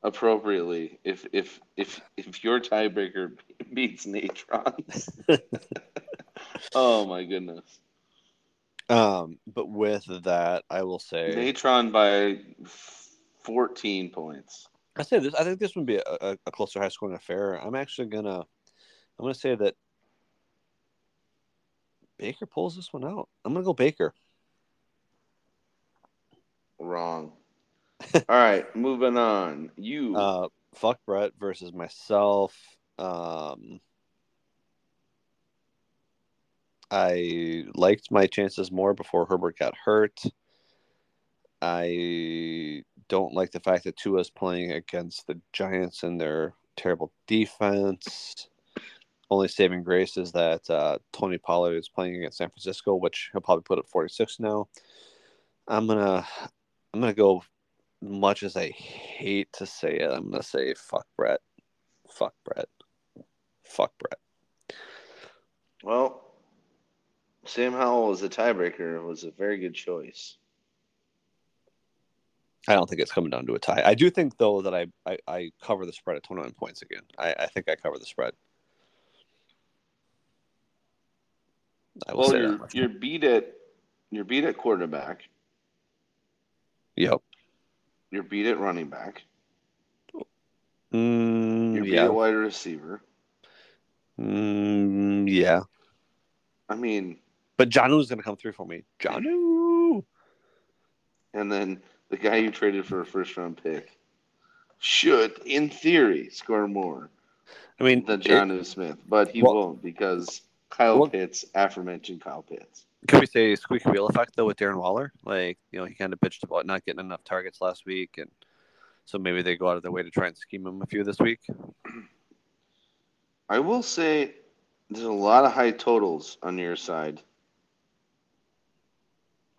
appropriately if if if if your tiebreaker beats Natron's. oh my goodness. Um, but with that, I will say, Natron by 14 points. I say this. I think this would be a, a, a closer high scoring affair. I'm actually gonna, I'm gonna say that Baker pulls this one out. I'm gonna go Baker. Wrong. All right, moving on. You. Uh, fuck Brett versus myself. Um, I liked my chances more before Herbert got hurt. I don't like the fact that Tua's playing against the Giants and their terrible defense. Only saving grace is that uh, Tony Pollard is playing against San Francisco, which he'll probably put at 46 now. I'm gonna, I'm gonna go. Much as I hate to say it, I'm gonna say fuck Brett, fuck Brett, fuck Brett. well, Sam Howell as a tiebreaker was a very good choice. I don't think it's coming down to a tie. I do think though that I I, I cover the spread at 29 points again. I, I think I cover the spread. I Well, you're, you're beat at you're beat at quarterback. Yep. You're beat at running back. Mm, You're beat yeah. at wide receiver. Mm, yeah. I mean, But Jonnu's going to come through for me. Jonnu. and then the guy you traded for a first round pick should, in theory, score more I mean, than it- Smith, but he Well- won't because Kyle Well- Pitts, aforementioned Kyle Pitts. Can we say squeaky wheel effect though with Darren Waller? Like, you know, he kind of bitched about not getting enough targets last week, and so maybe they go out of their way to try and scheme him a few this week. I will say there's a lot of high totals on your side.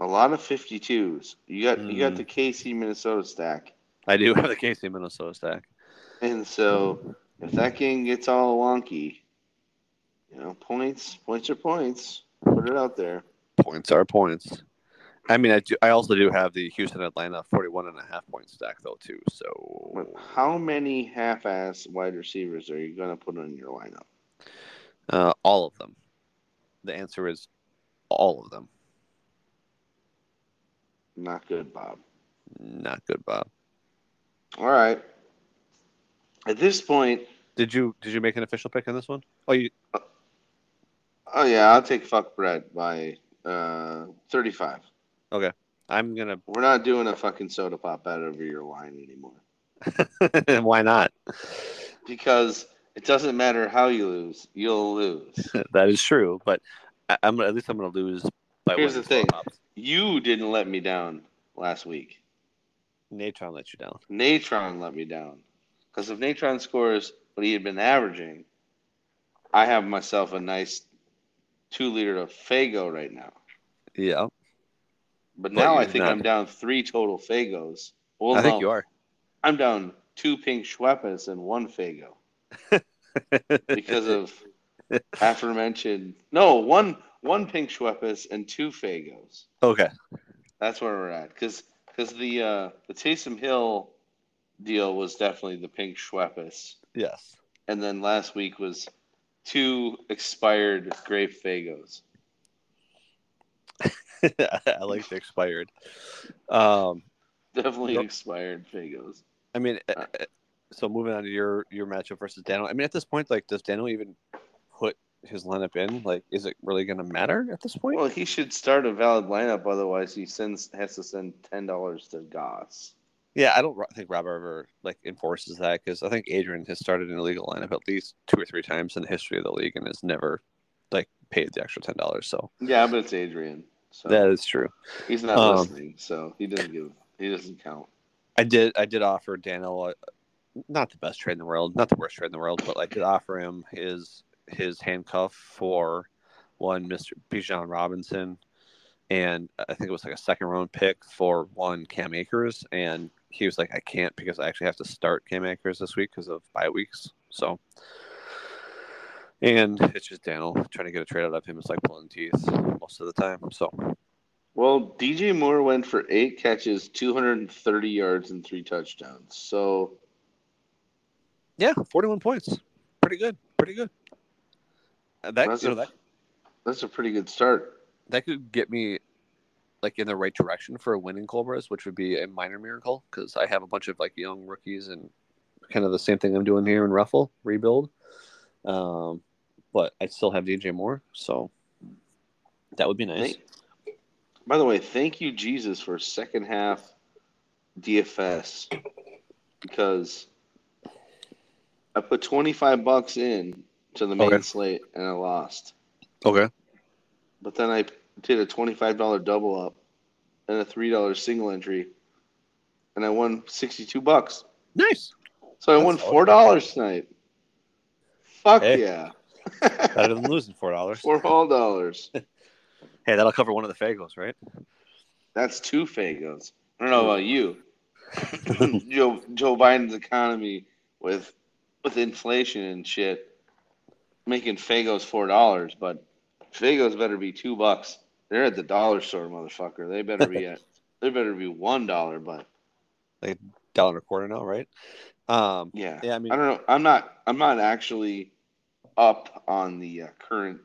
A lot of 52s. You got you got Mm. the KC Minnesota stack. I do have the KC Minnesota stack. And so if that game gets all wonky, you know, points, points are points. Put it out there. Points are points. I mean, I do. I also do have the Houston Atlanta 41 and a half point stack though too. So how many half-ass wide receivers are you going to put in your lineup? uh, all of them. The answer is all of them. Not good, Bob. Not good, Bob. All right. At this point, Did you did you make an official pick on this one? Oh, you oh yeah, I'll take fuck Brett by uh, 35. I'm gonna. We're not doing a fucking soda pop bet over your line anymore And why not? because it doesn't matter how you lose, you'll lose. that is true, but I, I'm at least I'm gonna lose by. Here's the thing. 12 pops. You didn't let me down last week. Natron let you down. Natron let me down. Because if Natron scores what he had been averaging, I have myself a nice two liter of Faygo right now. Yeah, But But now I think not. I'm down three total Faygos. Well, I think you are. I'm down two pink Schweppes and one Faygo because of aforementioned. No, one one pink Schweppes and two Faygos. okay. That's where we're at. Because because the uh, the Taysom Hill deal was definitely the pink Schweppes. Yes. and then last week was two expired grape faygos. I like the expired. Um, Definitely Yep. expired faygos. I mean, uh, uh, so moving on to your your matchup versus Daniel. I mean, at this point, like, does Daniel even his lineup in? Like, is it really going to matter at this point? Well, he should start a valid lineup, otherwise he sends has to send ten dollars to Goss. Yeah, I don't think Rob ever like enforces that because I think Adrian has started an illegal lineup at least two or three times in the history of the league and has never like paid the extra ten dollars. So Yeah, but it's Adrian, so that is true. he's not um, listening, so he doesn't give he doesn't count. I did I did offer Daniel uh, not the best trade in the world, not the worst trade in the world, but I did offer him his his handcuff for one Mr. Bijan Robinson, and I think it was like a second round pick for one Cam Akers, and he was like, I can't because I actually have to start Cam Akers this week because of bye weeks. So, and it's just Daniel trying to get a trade out of him is like pulling teeth most of the time. So, Well, DJ Moore went for eight catches, two hundred and thirty yards, and three touchdowns. So yeah, forty one points, pretty good, pretty good. That That's you know a- that that's a pretty good start. that could get me like in the right direction for a win in Cobras, which would be a minor miracle because I have a bunch of like young rookies and kind of the same thing I'm doing here in Ruffle rebuild. Um, but I still have DJ Moore, so that would be nice. Thank- by the way, thank you, Jesus, for second half DFS because I put 25 bucks in to the main Okay. slate and I lost. Okay. But then I did a $25 double up and a $3 single entry and I won 62 bucks. Nice. So I That's won $4 tonight. Fuck Hey. yeah. Better than losing four dollars. Four whole dollars. Hey, that'll cover one of the Faygos, right? That's two Faygos. I don't know about you. Joe Joe Biden's economy with with inflation and shit making Faygos four dollars, but Faygos better be two bucks. They're at the dollar store, motherfucker. They better be at they better be one dollar, but like Dollar and a quarter now, right? Um, yeah. yeah, I mean, I don't know. I'm not I'm not actually up on the uh, current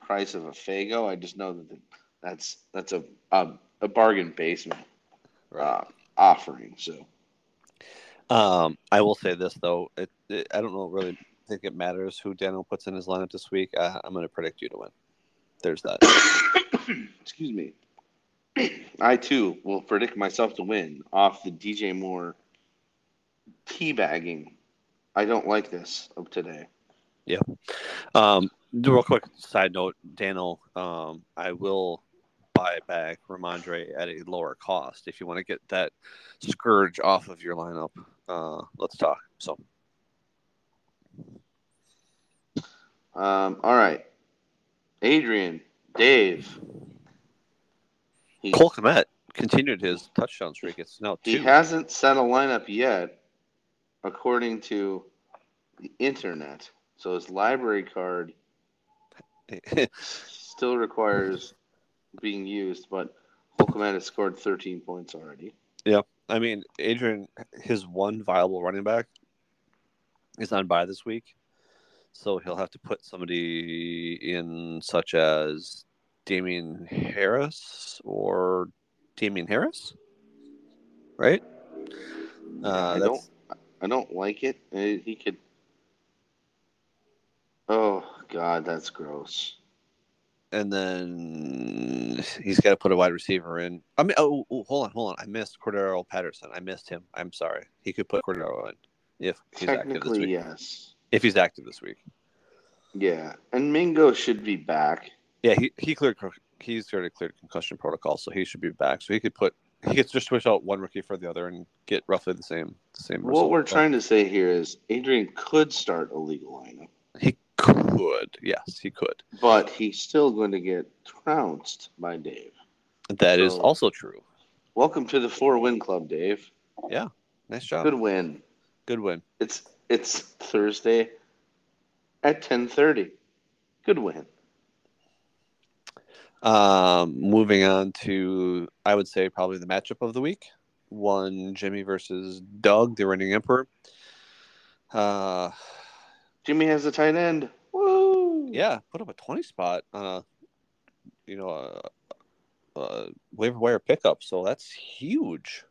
price of a Faygo. I just know that the, that's that's a, a a bargain basement right. uh, offering. So Um, I will say this though, it, it, I don't know really think it matters who Daniel puts in his lineup this week. Uh, I'm going to predict you to win. There's that. excuse me. I too will predict myself to win off the DJ Moore teabagging. I don't like this of today. Yeah. Um, real quick side note, Daniel. Um, I will buy back Rhamondre at a lower cost if you want to get that scourge off of your lineup. Uh, let's talk. So Um, all right, Adrian, Dave. He, Cole Kmet continued his touchdown streak. It's now two. he hasn't set a lineup yet, according to the internet. So his library card still requires being used, but Holcomb has scored 13 points already. Yep. I mean, Adrian, his one viable running back is on bye this week. So he'll have to put somebody in, such as Damien Harris or Damien Harris, right? Uh, I don't. I don't like it. Uh, he could. Oh God, that's gross. And then he's got to put a wide receiver in. I mean, oh, oh, hold on, hold on. I missed Cordarrelle Patterson. I missed him. I'm sorry. He could put Cordero in if he's active this week. yes. If he's active this week. Yeah, and Mingo should be back. Yeah, he, he cleared he's already cleared concussion protocol, so he should be back. So he could put he could just switch out one rookie for the other and get roughly the same the same. What we're trying to say here is Adrian could start a legal lineup. He could, yes, he could, but he's still going to get trounced by Dave. That so, is also true. Welcome to the four win club, Dave. Yeah, nice job. Good win. Good win. It's it's Thursday at ten thirty. Good win. Um, moving on to, I would say, probably the matchup of the week. One Jimmy versus Doug, the reigning emperor. Uh, Jimmy has a tight end. Woo! Yeah, put up a twenty spot on a, you know, a, a waiver wire pickup. So that's huge.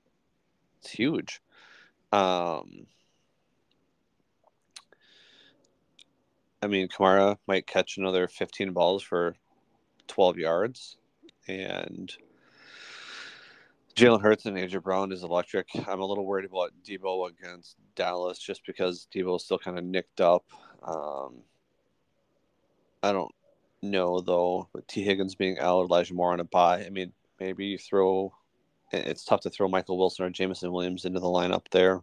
It's huge. Um, I mean, Kamara might catch another 15 balls for 12 yards. And Jalen Hurts and AJ Brown is electric. I'm a little worried about Deebo against Dallas just because Deebo is still kind of nicked up. Um, I don't know though, but Tee Higgins being out, Elijah Moore on a bye. I mean, maybe you throw. It's tough to throw Michael Wilson or Jameson Williams into the lineup there.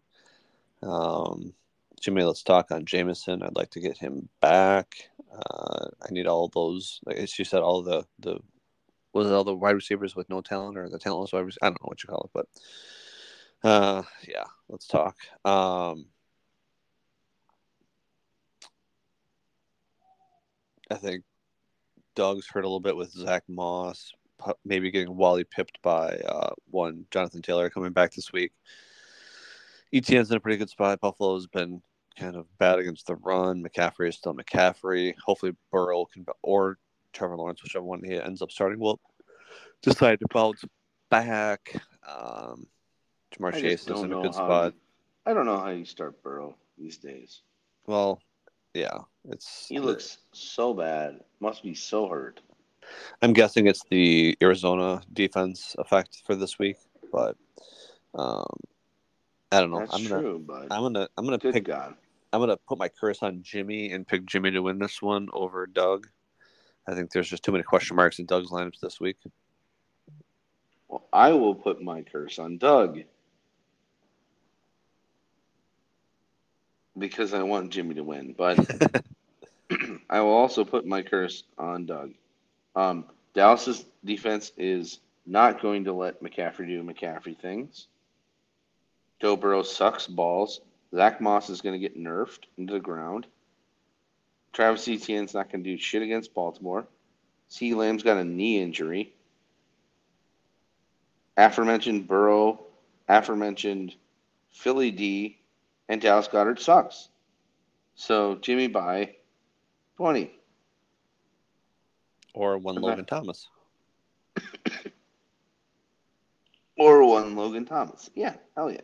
Um, Jimmy, let's talk on Jameson. I'd like to get him back. Uh, I need all those, like you said, all the the was it all the wide receivers with no talent or the talentless wide receivers? I don't know what you call it, but uh, yeah, let's talk. Um, I think Doug's hurt a little bit with Zach Moss, maybe getting Wally pipped by uh, one Jonathan Taylor coming back this week. ETN's in a pretty good spot. Buffalo's been kind of bad against the run. McCaffrey is still McCaffrey. Hopefully Burrow can or Trevor Lawrence, whichever one he ends up starting, will decide to bounce back. Um, Ja'Marr Chase is in a good spot. You, I don't know how you start Burrow these days. Well, yeah, it's he looks so bad. Must be so hurt. I'm guessing it's the Arizona defense effect for this week, but um, I don't know. That's I'm gonna, true, I'm gonna, I'm gonna pick. God. I'm gonna put my curse on Jimmy and pick Jimmy to win this one over Doug. I think there's just too many question marks in Doug's lineups this week. Well, I will put my curse on Doug because I want Jimmy to win, but I will also put my curse on Doug. Um, Dallas's defense is not going to let McCaffrey do McCaffrey things. Joe Burrow sucks balls. Zach Moss is going to get nerfed into the ground. Travis Etienne's not going to do shit against Baltimore. C. Lamb's got a knee injury. Aforementioned Burrow, aforementioned Philly D, and Dallas Goedert sucks. So Jimmy by 20. Or one Logan Thomas. or one Logan Thomas. Yeah, hell yeah.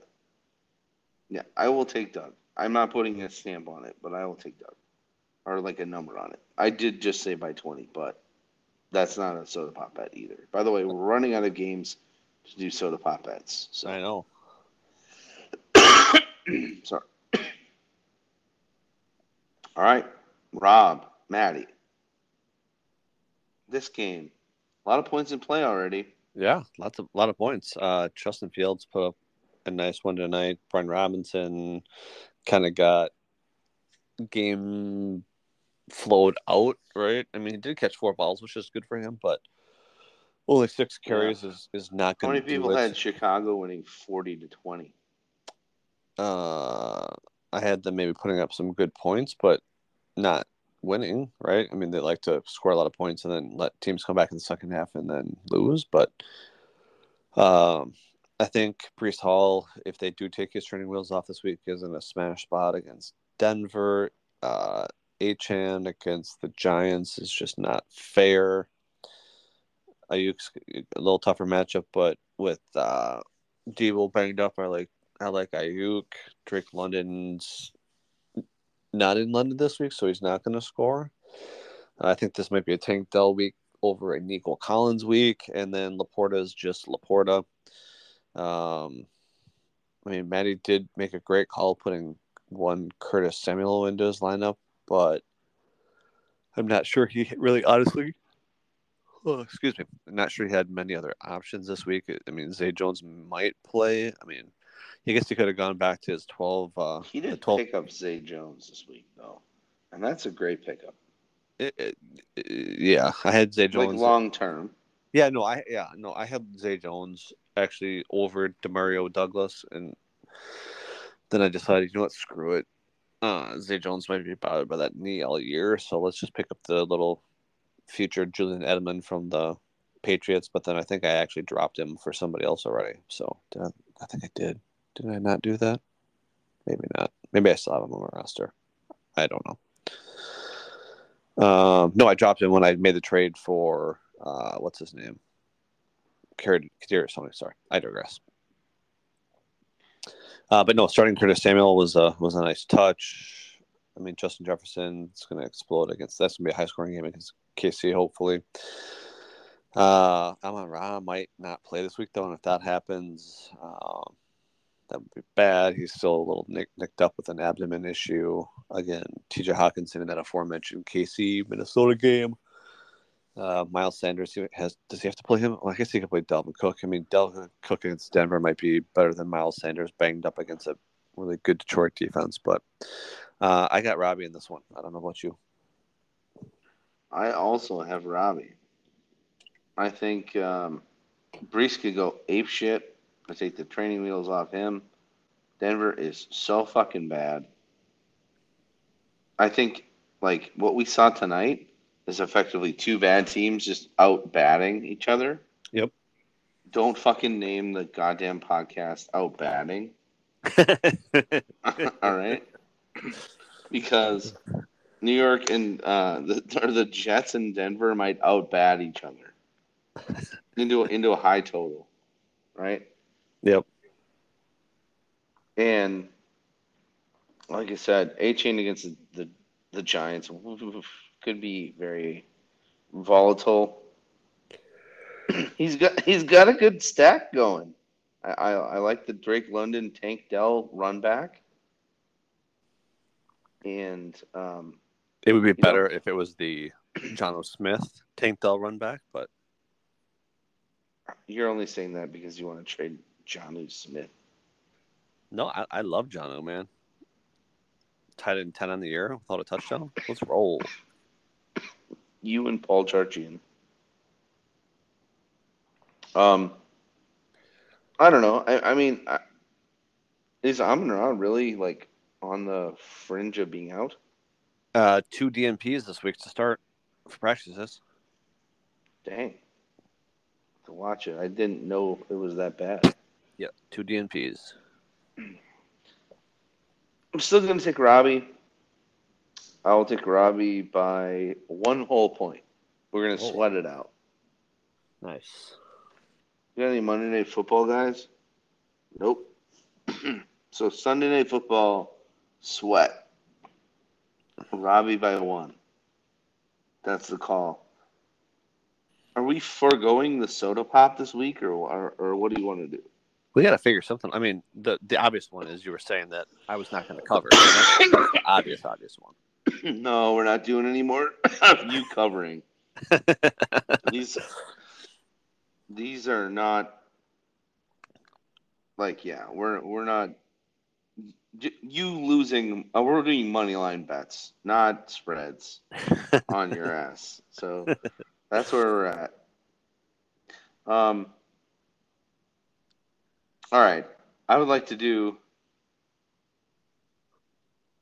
Yeah, I will take Doug. I'm not putting a stamp on it, but I will take Doug. Or like a number on it. I did just say by 20, but that's not a soda pop bet either. By the way, we're running out of games to do soda pop bets. So. I know. Sorry. All right, Rob, Maddie. This game, a lot of points in play already. Yeah, lots of lot of points. Uh, Justin Fields put up a nice one tonight. Brian Robinson kind of got game flowed out, right? I mean, he did catch four balls, which is good for him, but only six carries yeah. is, is not going to. How many people had Chicago winning forty to twenty? Uh, I had them maybe putting up some good points, but not winning, right? I mean, they like to score a lot of points and then let teams come back in the second half and then lose. But um, I think Breece Hall, if they do take his training wheels off this week, is in a smash spot against Denver. Uh, Achane against the Giants is just not fair. Aiyuk's a little tougher matchup, but with uh, Deebo banged up, I like I like Aiyuk. Drake London's not in London this week, so he's not going to score. I think this might be a Tank Dell week over a Nico Collins week, and then LaPorta is just LaPorta. Um, I mean, Maddie did make a great call putting one Curtis Samuel into his lineup, but I'm not sure he really honestly. Oh, excuse me. I'm not sure he had many other options this week. I mean, Zay Jones might play. I mean, I guess he could have gone back to his 12. Uh, he did 12... pick up Zay Jones this week, though, and that's a great pickup. It, it, it, yeah, I had Zay Jones like long term. Yeah, no, I yeah no, I had Zay Jones actually over Demario Douglas, and then I decided, you know what, screw it. Uh, Zay Jones might be bothered by that knee all year, so let's just pick up the little future Julian Edelman from the Patriots. But then I think I actually dropped him for somebody else already. So I, I think I did. Did I not do that? Maybe not. Maybe I still have him on my roster. I don't know. Um, no, I dropped him when I made the trade for uh, what's his name? Kadarius Toney. Sorry, I digress. Uh, but no, starting Curtis Samuel was a was a nice touch. I mean, Justin Jefferson is going to explode against. That's going to be a high scoring game against KC, hopefully. Uh, Amon Ra might not play this week though, and if that happens, um, that would be bad. He's still a little nick, nicked up with an abdomen issue. Again, TJ Hockenson in that aforementioned KC Minnesota game. Uh, Miles Sanders has does he have to play him? Well, I guess he could play Dalvin Cook. I mean, Dalvin Cook against Denver might be better than Miles Sanders banged up against a really good Detroit defense. But uh, I got Robbie in this one. I don't know about you. I also have Robbie. I think um, Breece could go ape shit. I take the training wheels off him. Denver is so fucking bad. I think like what we saw tonight is effectively two bad teams just out batting each other. Yep. Don't fucking name the goddamn podcast out batting. All right. Because New York and uh, the or the Jets and Denver might out bat each other into into a high total, right? Yep. And like I said, Achane against the, the, the Giants could be very volatile. he's got he's got a good stack going. I, I, I like the Drake London Tank Dell run back. And um, it would be better know, if it was the Jonnu Smith Tank Dell run back, but you're only saying that because you want to trade Jonnu Smith. No, I, I love Jonnu, man. Tied in ten on the year without a touchdown. Let's roll you and Paul Charchian. Um, I don't know. I, I mean, I, is Amon Ra really like on the fringe of being out? Uh, two DNPs this week to start for practices. Dang. To watch it, I didn't know it was that bad. Yeah, two DNPs. I'm still gonna take Robbie. I'll take Robbie by one whole point. We're gonna oh. sweat it out. Nice. You got any Monday Night Football guys? Nope. so Sunday Night Football, sweat. Robbie by one. That's the call. Are we foregoing the soda pop this week, or or, or what do you want to do? We got to figure something. I mean, the the obvious one is you were saying that I was not going to cover. That's, that's the obvious, obvious one. no, we're not doing any more you covering. these these are not like yeah, we're we're not you losing uh, we're doing money line bets, not spreads on your ass. So that's where we're at. Um all right. I would like to do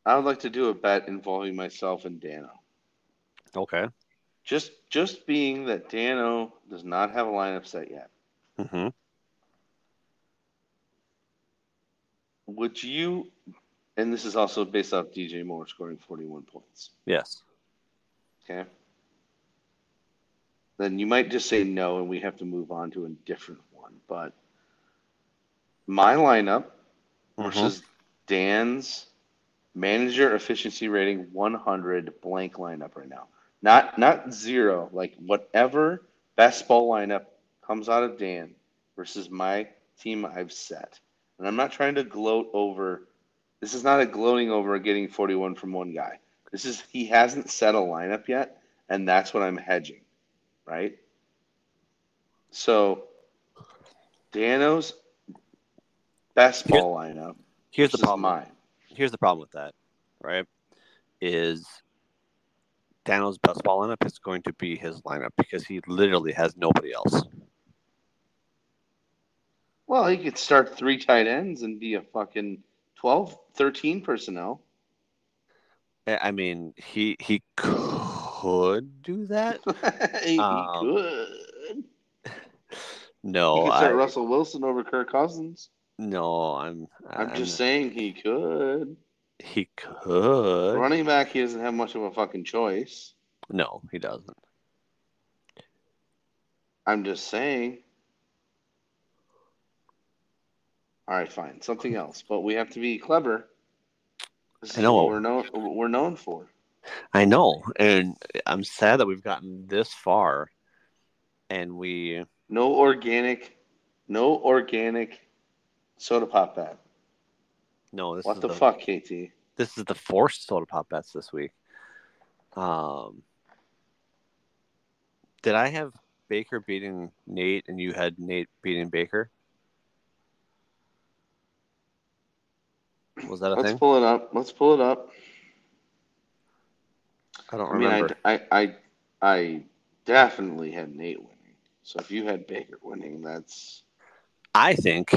I would like to do a bet involving myself and Dano. Okay. Just just being that Dano does not have a lineup set yet. Mm-hmm. Would you and this is also based off DJ Moore scoring 41 points. Yes. Okay. Then you might just say no and we have to move on to a different one. But my lineup Mhm. versus Dan's manager efficiency rating 100 blank lineup right now. Not not zero, like whatever best ball lineup comes out of Dan versus my team I've set. And I'm not trying to gloat over this is not a gloating over getting 41 from one guy. This is he hasn't set a lineup yet, and that's what I'm hedging, right? So Dano's best ball lineup Here's the problem. mine. Here's the problem with that, right? Is Daniel's best ball lineup is going to be his lineup because he literally has nobody else. Well, he could start three tight ends and be a fucking 12, 13 personnel. I I mean, he he could do that. he Um, could. No, he could I, start Russell Wilson over Kirk Cousins. No, I'm. I'm just saying he could. He could. Running back, he doesn't have much of a fucking choice. No, he doesn't. I'm just saying. All right, fine. Something else, but we have to be clever. This I is know. what we're known we're known for. I know, and I'm sad that we've gotten this far, and we. No organic, no organic soda pop bet. No, this What is the fuck, KT? This is the forced soda pop bets this week. Um, did I have Baker beating Nate, and you had Nate beating Baker? Was that a Let's thing? pull it up. Let's pull it up. I don't I mean, remember. I, I, I, I definitely had Nate winning. So if you had Baker winning, that's I think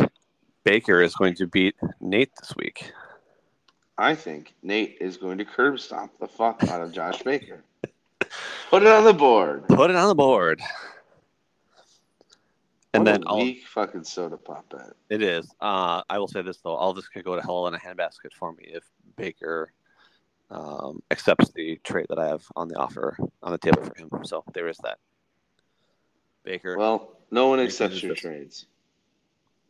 Baker is going to beat Nate this week. I think Nate is going to curb stomp the fuck out of Josh Baker. Put it on the board. Put it on the board. And What then a I'll, fucking soda pop bet. it is. Uh, I will say this though: all this could go to hell in a handbasket for me if Baker um, accepts the trade that I have on the offer on the table for him. So there is that. Baker. Well, no one Baker accepts your trades.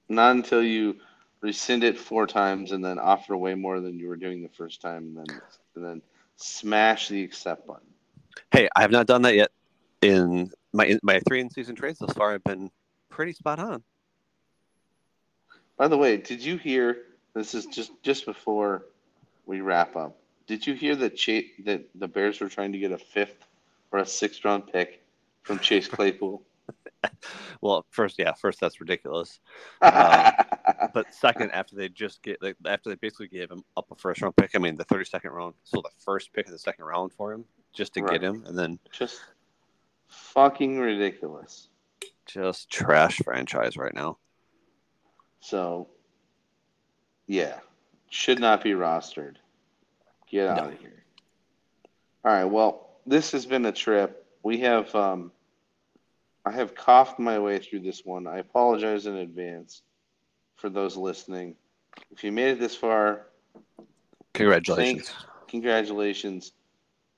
Not until you rescind it four times and then offer way more than you were doing the first time, and then and then smash the accept button. hey, I have not done that yet. In my my three in season trades thus far, I've been pretty spot on. By the way, did you hear? This is just just before we wrap up. Did you hear that Chase, that the Bears were trying to get a fifth or a sixth round pick from Chase Claypool? Well, first, yeah, first that's ridiculous. Uh, But second, after they just get like, after they basically gave him up a first round pick, I mean the thirty second round, so the first pick of the second round for him just to Right. get him, and then just fucking ridiculous. just trash franchise right now. So, yeah, should not be rostered. Get out No. of here. All right. Well, this has been a trip. We have, um, I have coughed my way through this one. I apologize in advance for those listening. If you made it this far, Congratulations. congratulations.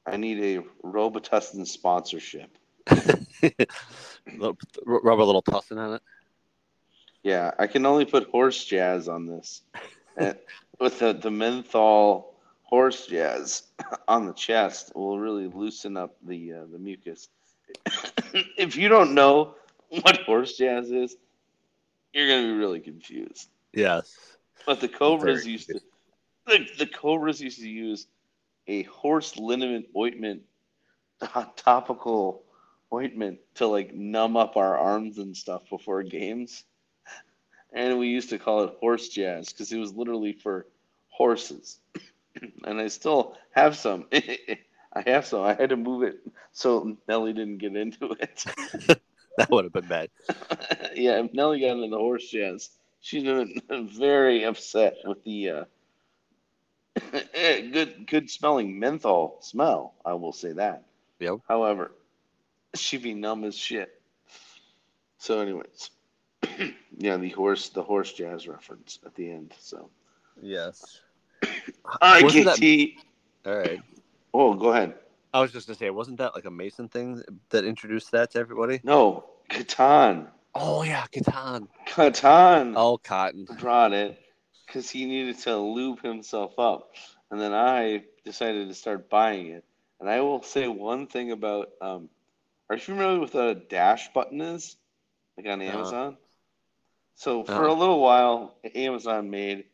I need a Robitussin sponsorship. Rub a little tussin on it. Yeah, I can only put horse jazz on this. With the, the menthol horse jazz on the chest will really loosen up the uh, the mucus. if you don't know what horse jazz is, you're gonna be really confused. Yes. But the Cobras used to the, the Cobras used to use a horse liniment ointment topical ointment to like numb up our arms and stuff before games. And we used to call it horse jazz because it was literally for horses. and I still have some. I have some. I had to move it so Nelly didn't get into it. That would have been bad. yeah, if Nelly got into the horse jazz, she'd been very upset with the uh, good, good smelling menthol smell. I will say that. Yep. However, she'd be numb as shit. So, anyways, yeah, the horse, the horse jazz reference at the end. So, Yes. I Wasn't get that- All right. Oh, go ahead. I was just gonna say, wasn't that like a Mason thing that introduced that to everybody? No, Catan. Oh yeah, Catan. Catan Oh, Cotton. brought it because he needed to lube himself up, and then I decided to start buying it. And I will say one thing about um, are you familiar with what a dash button is, like on Uh-huh. Amazon? So for Uh-huh. a little while, Amazon made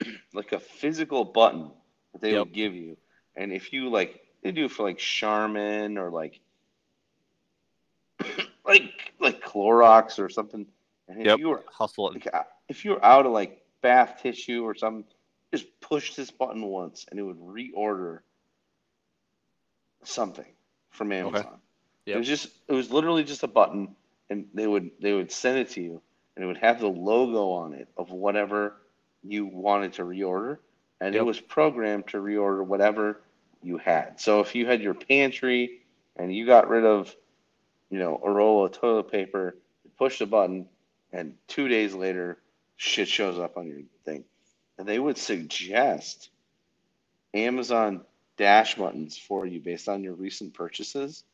like a physical button that they Yep. would give you, and if you like, they do it for like Charmin or like like like Clorox or something. And if Yep. you were Hustle like, uh, if you're out of like bath tissue or something, just push this button once and it would reorder something from Amazon. It Yep. was just it was literally just a button and they would they would send it to you and it would have the logo on it of whatever you wanted to reorder and it was programmed to reorder whatever you had. So if you had your pantry and you got rid of you know a roll of toilet paper, you push the button and 2 days later shit shows up on your thing. And they would suggest Amazon dash buttons for you based on your recent purchases.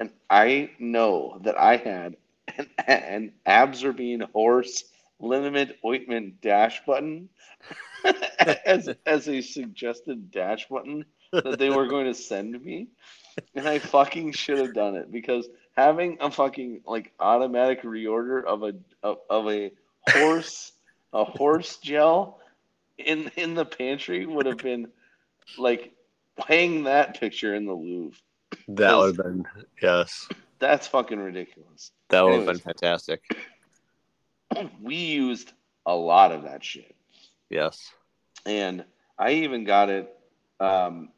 And I know that I had an, an Absorbine horse liniment ointment dash button as, as a suggested dash button that they were going to send me. And I fucking should have done it because having a fucking like automatic reorder of a of, of a horse a horse gel in in the pantry would have been like hang that picture in the Louvre. That would have been yes. That's fucking ridiculous. That would have been fantastic. We used a lot of that shit. Yes. And I even got it um,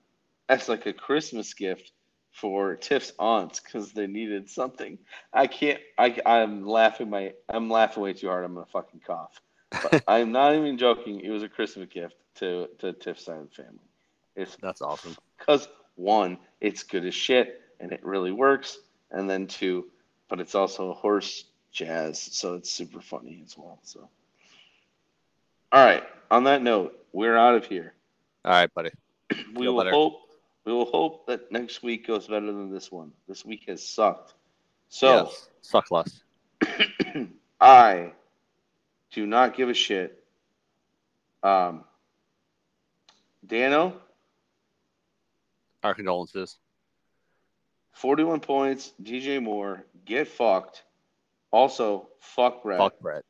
as like a Christmas gift for Tiff's aunts because they needed something. I can't. I I'm laughing my. I'm laughing way too hard. I'm gonna fucking cough. But I'm not even joking. It was a Christmas gift to to Tiff's side of the family. It's That's awesome. because one, it's good as shit and it really works, and then two, but it's also horse jazz, so it's super funny as well. So, all right. On that note, we're out of here. All right, buddy. We Feel will better. hope. We will hope that next week goes better than this one. This week has sucked. So yes. Suck less. I do not give a shit. Um, Dano, Our condolences. 41 points. DJ Moore, get fucked. Also, fuck Brett. Fuck Brett.